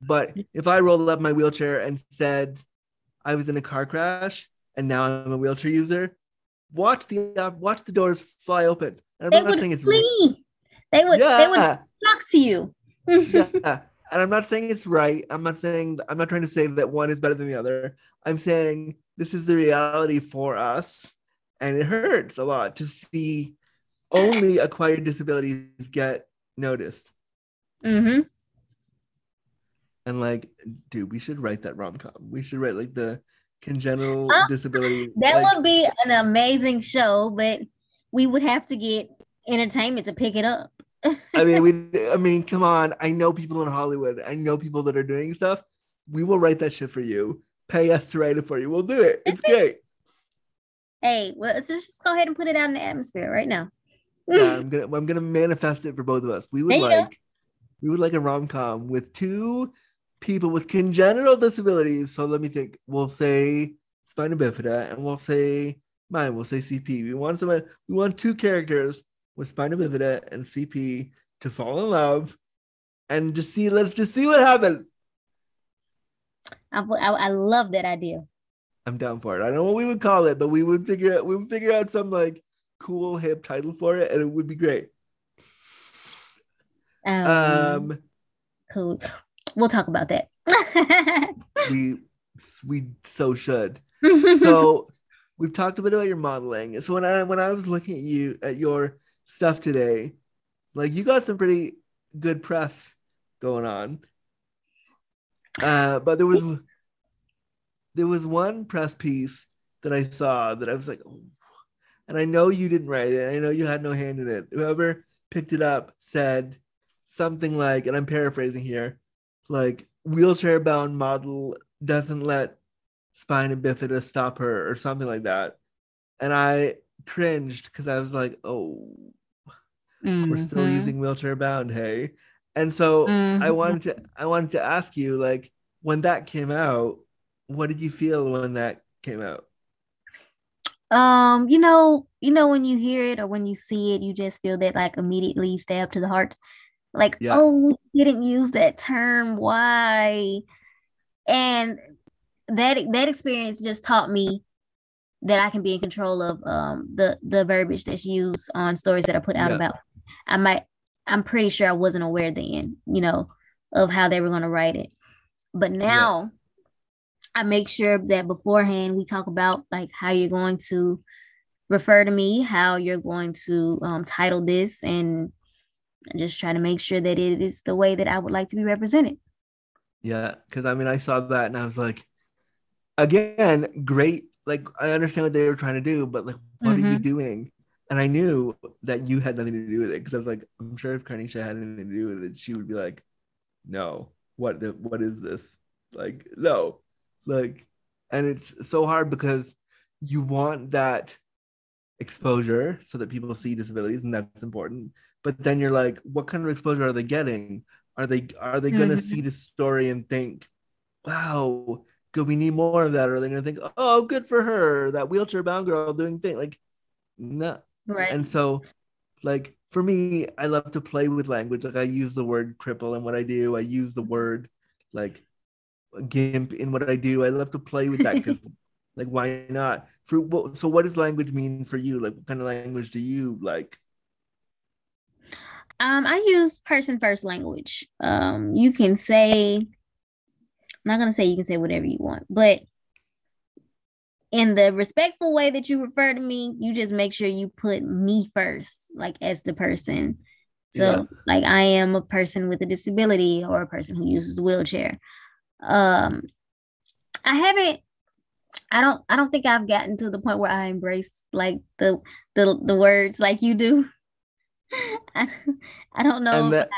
but if i rolled up my wheelchair and said i was in a car crash and now i'm a wheelchair user watch the uh, watch the doors fly open. And they i'm not would saying it's flee. They would they would yeah. flock to you. yeah. And i'm not saying it's right. I'm not saying i'm not trying to say that one is better than the other. I'm saying this is the reality for us and it hurts a lot to see only acquired disabilities get noticed. Hmm and like dude we should write that rom-com. We should write like the congenital Ah, disability That like, would be an amazing show, but we would have to get entertainment to pick it up. i mean we i mean come on i know people in hollywood i know people that are doing stuff we will write that shit for you pay us to write it for you we'll do it it's great Hey, well, let's just go ahead and put it out in the atmosphere right now. yeah, I'm gonna I'm gonna manifest it for both of us. We would you go. like we would like a rom com with two people with congenital disabilities. So let me think. We'll say spina bifida, and we'll say mine. We'll say CP. We want someone. We want two characters with spina bifida and CP to fall in love, and just see. Let's just see what happens. I, I, I love that idea. I'm down for it. I don't know what we would call it, but we would figure out, we would figure out some like cool hip title for it, and it would be great. Um, Um, cool. We'll talk about that. we we so should. So we've talked a bit about your modeling. So when I when I was looking at you at your stuff today, like you got some pretty good press going on. Uh, but there was there was one press piece that I saw that I was like, oh. and I know you didn't write it. I know you had no hand in it. Whoever picked it up said something like, and I'm paraphrasing here, like wheelchair bound model doesn't let spina bifida stop her or something like that. And I cringed because I was like, oh, we're still Mhm. using wheelchair bound, hey. And so I Mhm. wanted to I wanted to ask you, like, when that came out, what did you feel when that came out? Um, you know, you know when you hear it or when you see it, you just feel that like immediately stab to the heart. Like, Yeah. oh, we didn't use that term. Why? And that that experience just taught me that I can be in control of um the the verbiage that's used on stories that I put out Yeah. about. I might I'm pretty sure I wasn't aware then, you know, of how they were going to write it. But now I make sure that beforehand we talk about like how you're going to refer to me, how you're going to um, title this, and just try to make sure that it is the way that I would like to be represented. Yeah, because I mean, I saw that and I was like, again, great. Like, I understand what they were trying to do, but like, what are you Mhm. doing? And I knew that you had nothing to do with it because I was like, I'm sure if Carnisha had anything to do with it, she would be like, no, what, the, what is this? Like, no, like, and it's so hard because you want that exposure so that people see disabilities, and that's important. But then you're like, what kind of exposure are they getting? Are they are they gonna Mhm. see the story and think, wow, good, we need more of that? Or are they gonna think, oh, good for her, that wheelchair bound girl doing thing? Like, no. Right. And so, like for me, I love to play with language. Like I use the word cripple in what I do. I use the word like gimp in what I do. I love to play with that because, like, why not? For so, what does language mean for you? Like, what kind of language do you like? Um, I use person first language. Um, you can say, I'm not gonna say you can say whatever you want, but in the respectful way that you refer to me, you just make sure you put me first, like as the person. So, Yeah. like, I am a person with a disability or a person who uses a wheelchair. Um, I haven't. I don't. I don't think I've gotten to the point where I embrace like the the the words like you do. I, I don't know that,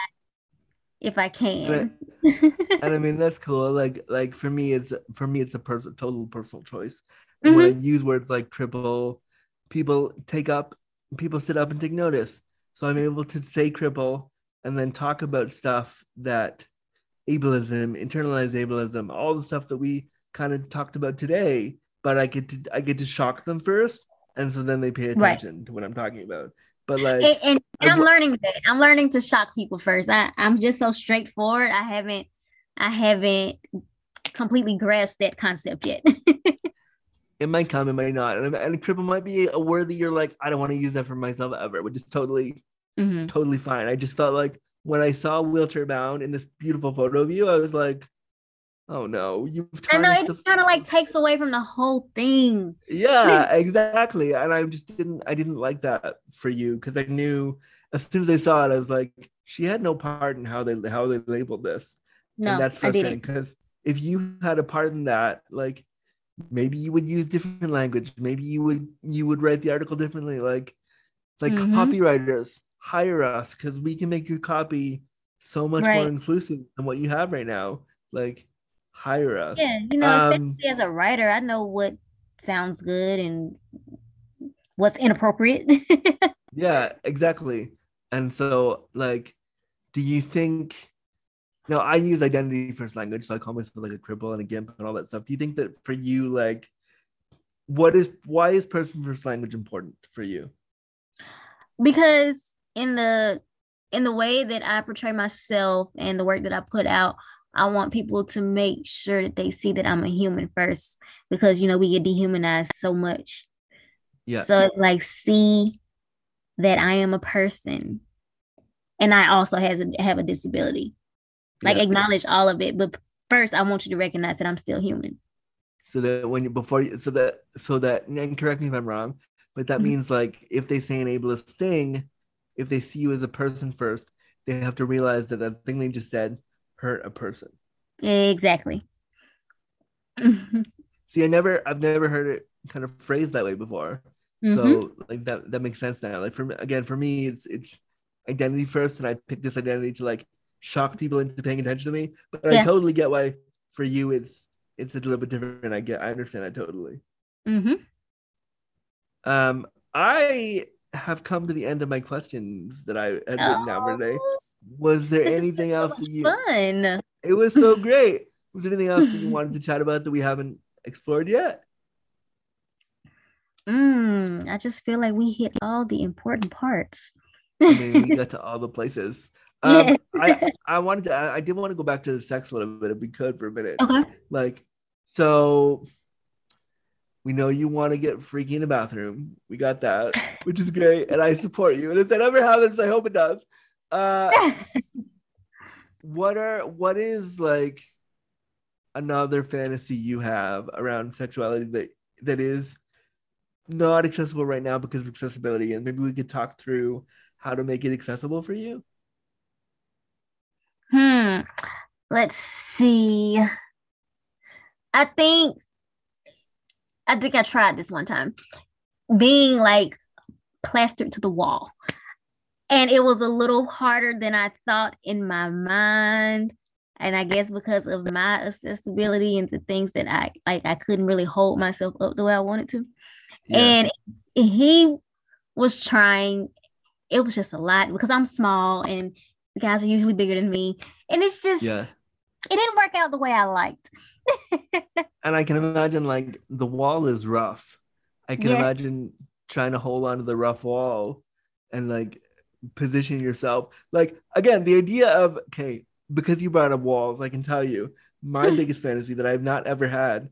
if I can. and I mean that's cool. Like, like for me, it's for me, it's a person total personal choice. And when I mm-hmm. use words like cripple, people take up, people sit up and take notice. So I'm able to say cripple and then talk about stuff that ableism, internalized ableism, all the stuff that we kind of talked about today. But I get to I get to shock them first, and so then they pay Right. attention to what I'm talking about. But like, and, and, and I I'm learning that. I'm learning to shock people first. I, I'm just so straightforward. I haven't I haven't completely grasped that concept yet. it might come, it might not, and, and cripple might be a word that you're like, I don't want to use that for myself ever, which is totally Mhm. totally fine. I just felt like when I saw wheelchair bound in this beautiful photo of you, I was like, oh no, you've know tarnished it kind of like takes away from the whole thing. yeah, exactly. And I just didn't I didn't like that for you because I knew as soon as I saw it, I was like, she had no part in how they how they labeled this. No, and that's frustrating because if you had a part in that, like maybe you would use different language, maybe you would you would write the article differently, like like Mhm. copywriters hire us because we can make your copy so much more inclusive than what you have right now. Like hire us. Yeah, you know, Um, especially as a writer, I know what sounds good and what's inappropriate. Yeah, exactly. And so, like, do you think? No, I use identity first language, so I call myself like a cripple and a gimp and all that stuff. Do you think that for you, like, what is why is person first language important for you? because in the in the way that I portray myself and the work that I put out, I want people to make sure that they see that I'm a human first because you know we get dehumanized so much. Yeah. So it's like see that I am a person and I also has a, have a disability. Like Yeah. acknowledge all of it, but first I want you to recognize that I'm still human. so that when you before you so that so that and correct me if I'm wrong, but that Mhm. means like if they say an ableist thing, if they see you as a person first, they have to realize that that thing they just said hurt a person. Exactly. See, I never I've never heard it kind of phrased that way before. Mhm. So like that that makes sense now. Like for me again, for me, it's it's identity first, and I picked this identity to like shock people into paying attention to me. But I totally get why for you it's it's a little bit different. I get I understand that totally. hmm Um, I have come to the end of my questions that I had written down for today. Was there This anything been so else that you? fun. It was so great. Was there anything else that you wanted to chat about that we haven't explored yet? Mm, I just feel like we hit all the important parts. I mean, we got to all the places. Um, I I wanted to. I I did want to go back to the sex a little bit if we could for a minute. okay. Like, so we know you want to get freaky in the bathroom. We got that, which is great, and I support you. And if that ever happens, I hope it does. Uh, what are what is like another fantasy you have around sexuality that that is not accessible right now because of accessibility and maybe we could talk through how to make it accessible for you Hmm. Let's see. I think I think I tried this one time. Being like plastered to the wall. And it was a little harder than I thought in my mind. And I guess because of my accessibility and the things that I like I couldn't really hold myself up the way I wanted to. And he was trying, it was just a lot because I'm small and the guys are usually bigger than me. And it's just, yeah it didn't work out the way I liked. and i can imagine like the wall is rough i can Yes. imagine trying to hold onto the rough wall and like position yourself. Like again the idea of okay because you brought up walls i can tell you my biggest fantasy that i've not ever had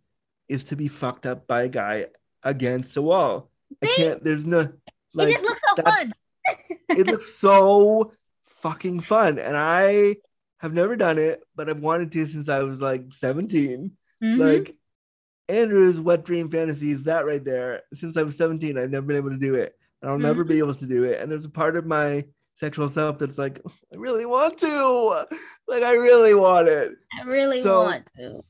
is to be fucked up by a guy against a wall. I can't there's no like it just looks so fun. it looks so fucking fun. And i have never done it but i've wanted to since i was like 17 Mhm. like andrew's wet dream fantasy is that right there. Since i was 17 i've never been able to do it and i'll mm-hmm. never be able to do it and there's a part of my sexual self that's like i really want to like i really want it I really so- want to.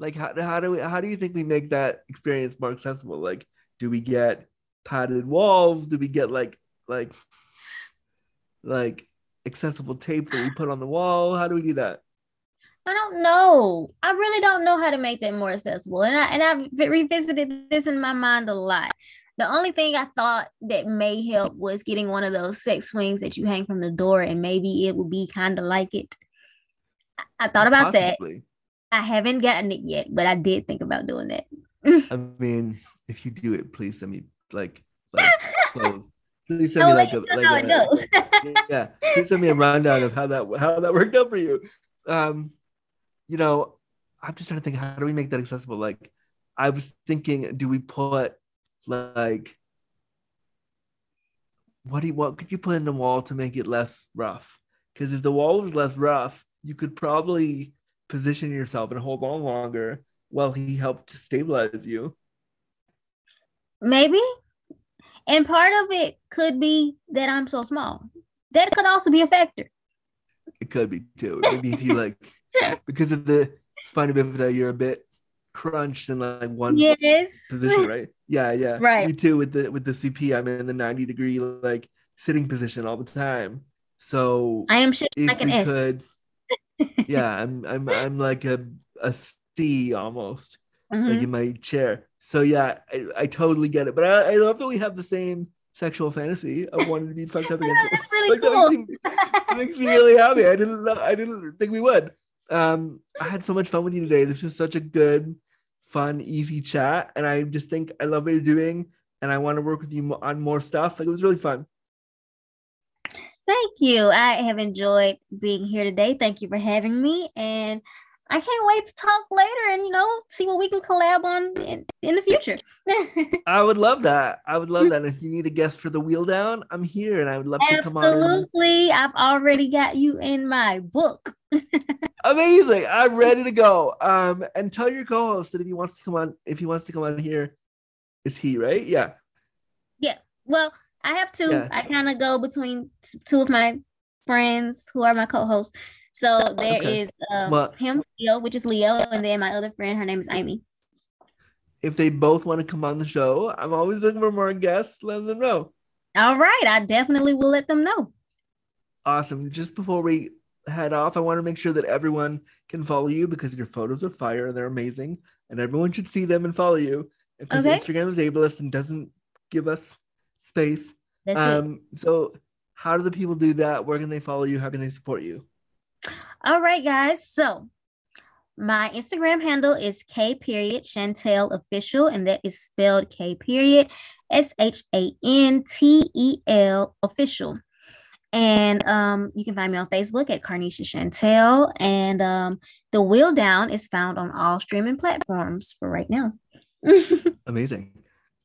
like how, how do we how do you think we make that experience more accessible like do we get padded walls do we get like like like accessible tape that we put on the wall how do we do that I don't know. I really don't know how to make that more accessible. And I and I've revisited this in my mind a lot. The only thing I thought that may help was getting one of those sex swings that you hang from the door, and maybe it would be kind of like it. I, I thought about that. I haven't gotten it yet, but I did think about doing that. i mean if you do it please send me like like clothes. please send me like a like a, yeah please send me a rundown of how that how that worked out for you um you know i'm just trying to think how do we make that accessible like i was thinking do we put like what do you what could you put in the wall to make it less rough because if the wall was less rough you could probably position yourself and hold on longer while he helped stabilize you Maybe. And part of it could be that I'm so small. That could also be a factor. It could be too. Maybe if you like because of the spina bifida, you're a bit crunched in like one Yes. position, right? Yeah, yeah. Right. Me too. With the with the CP, I'm in the 90 degree like sitting position all the time. So I am shaped like an S. could, yeah, I'm I'm I'm like a a C almost. like Mhm. in my chair. So yeah, I, I totally get it. But I, I love that we have the same sexual fantasy of wanting to be fucked up against. That's really like that cool. makes me, that makes me really happy. I didn't I didn't think we would. Um, I had so much fun with you today. This was such a good, fun, easy chat, and I just think I love what you're doing, and I want to work with you on more stuff. Like it was really fun. Thank you. I have enjoyed being here today. Thank you for having me. And I can't wait to talk later and, you know, see what we can collab on in, in the future. I would love that. I would love that. If you need a guest for the wheel down, I'm here, and I would love to come on. Absolutely. I've already got you in my book. Amazing. I'm ready to go. Um, and tell your co-host that if he wants to come on, if he wants to come on here, it's he, right? Yeah. Yeah. Well, I have two. Yeah. I kind of go between t- two of my friends who are my co-hosts. So there is Okay. um, Well- him, Leo, which is Leo, and then my other friend, her name is Amy. If they both want to come on the show, I'm always looking for more guests. Let them know. All right, I definitely will let them know. Awesome. Just before we head off, I want to make sure that everyone can follow you because your photos are fire and they're amazing, and everyone should see them and follow you because Okay. Instagram is ableist and doesn't give us space. That's it. Um, so how do the people do that? Where can they follow you? How can they support you? All right, guys. So my Instagram handle is K period Shantel official, and that is spelled K period S H A N T E L official. And um, you can find me on Facebook at Carnisha Shantel. And um, the wheel down is found on all streaming platforms for right now. Amazing.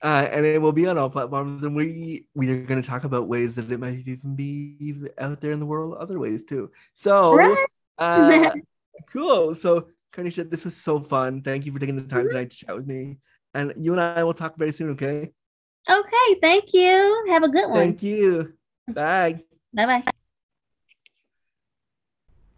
Uh, and it will be on all platforms, and we we are going to talk about ways that it might even be out there in the world, other ways too. So, Right. uh, cool. So, Karnisha, this was so fun. Thank you for taking the time tonight to chat with me, and you and I will talk very soon. Okay? okay, thank you. Have a good one. Thank you. Bye. Bye bye.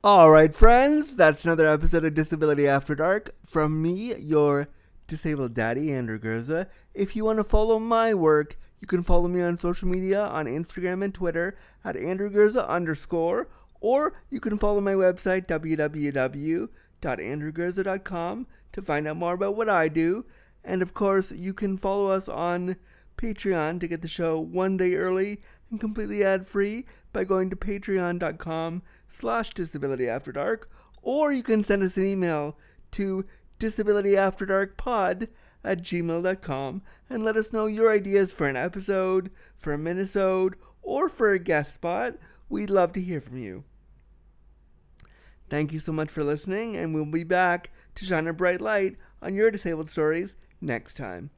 All right, friends, that's another episode of Disability After Dark from me, your disabled daddy, Andrew Gurza. If you want to follow my work, you can follow me on social media on Instagram and Twitter at Andrew Gurza underscore, or you can follow my website, www.andrewgurza.com, to find out more about what I do. And of course, you can follow us on Patreon to get the show one day early and completely ad-free by going to patreon.com slash disability after dark or you can send us an email to disabilityafterdarkpod at gmail.com and let us know your ideas for an episode for a minisode or for a guest spot. We'd love to hear from you. Thank you so much for listening and we'll be back to shine a bright light on your disabled stories next time.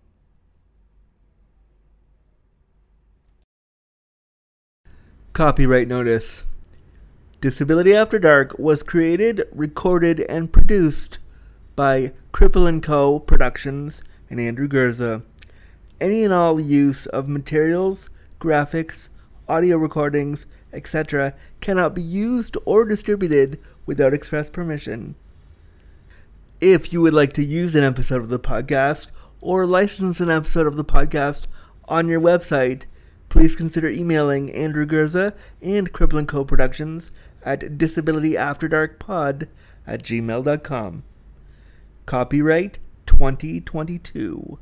Copyright notice. Disability After Dark was created, recorded, and produced by Cripple & Co. Productions and Andrew Gurza. Any and all use of materials, graphics, audio recordings, etc. cannot be used or distributed without express permission. If you would like to use an episode of the podcast or license an episode of the podcast on your website, please consider emailing Andrew Gurza and Cripple & Co. Productions at disabilityafterdarkpod at gmail.com. Copyright 2022.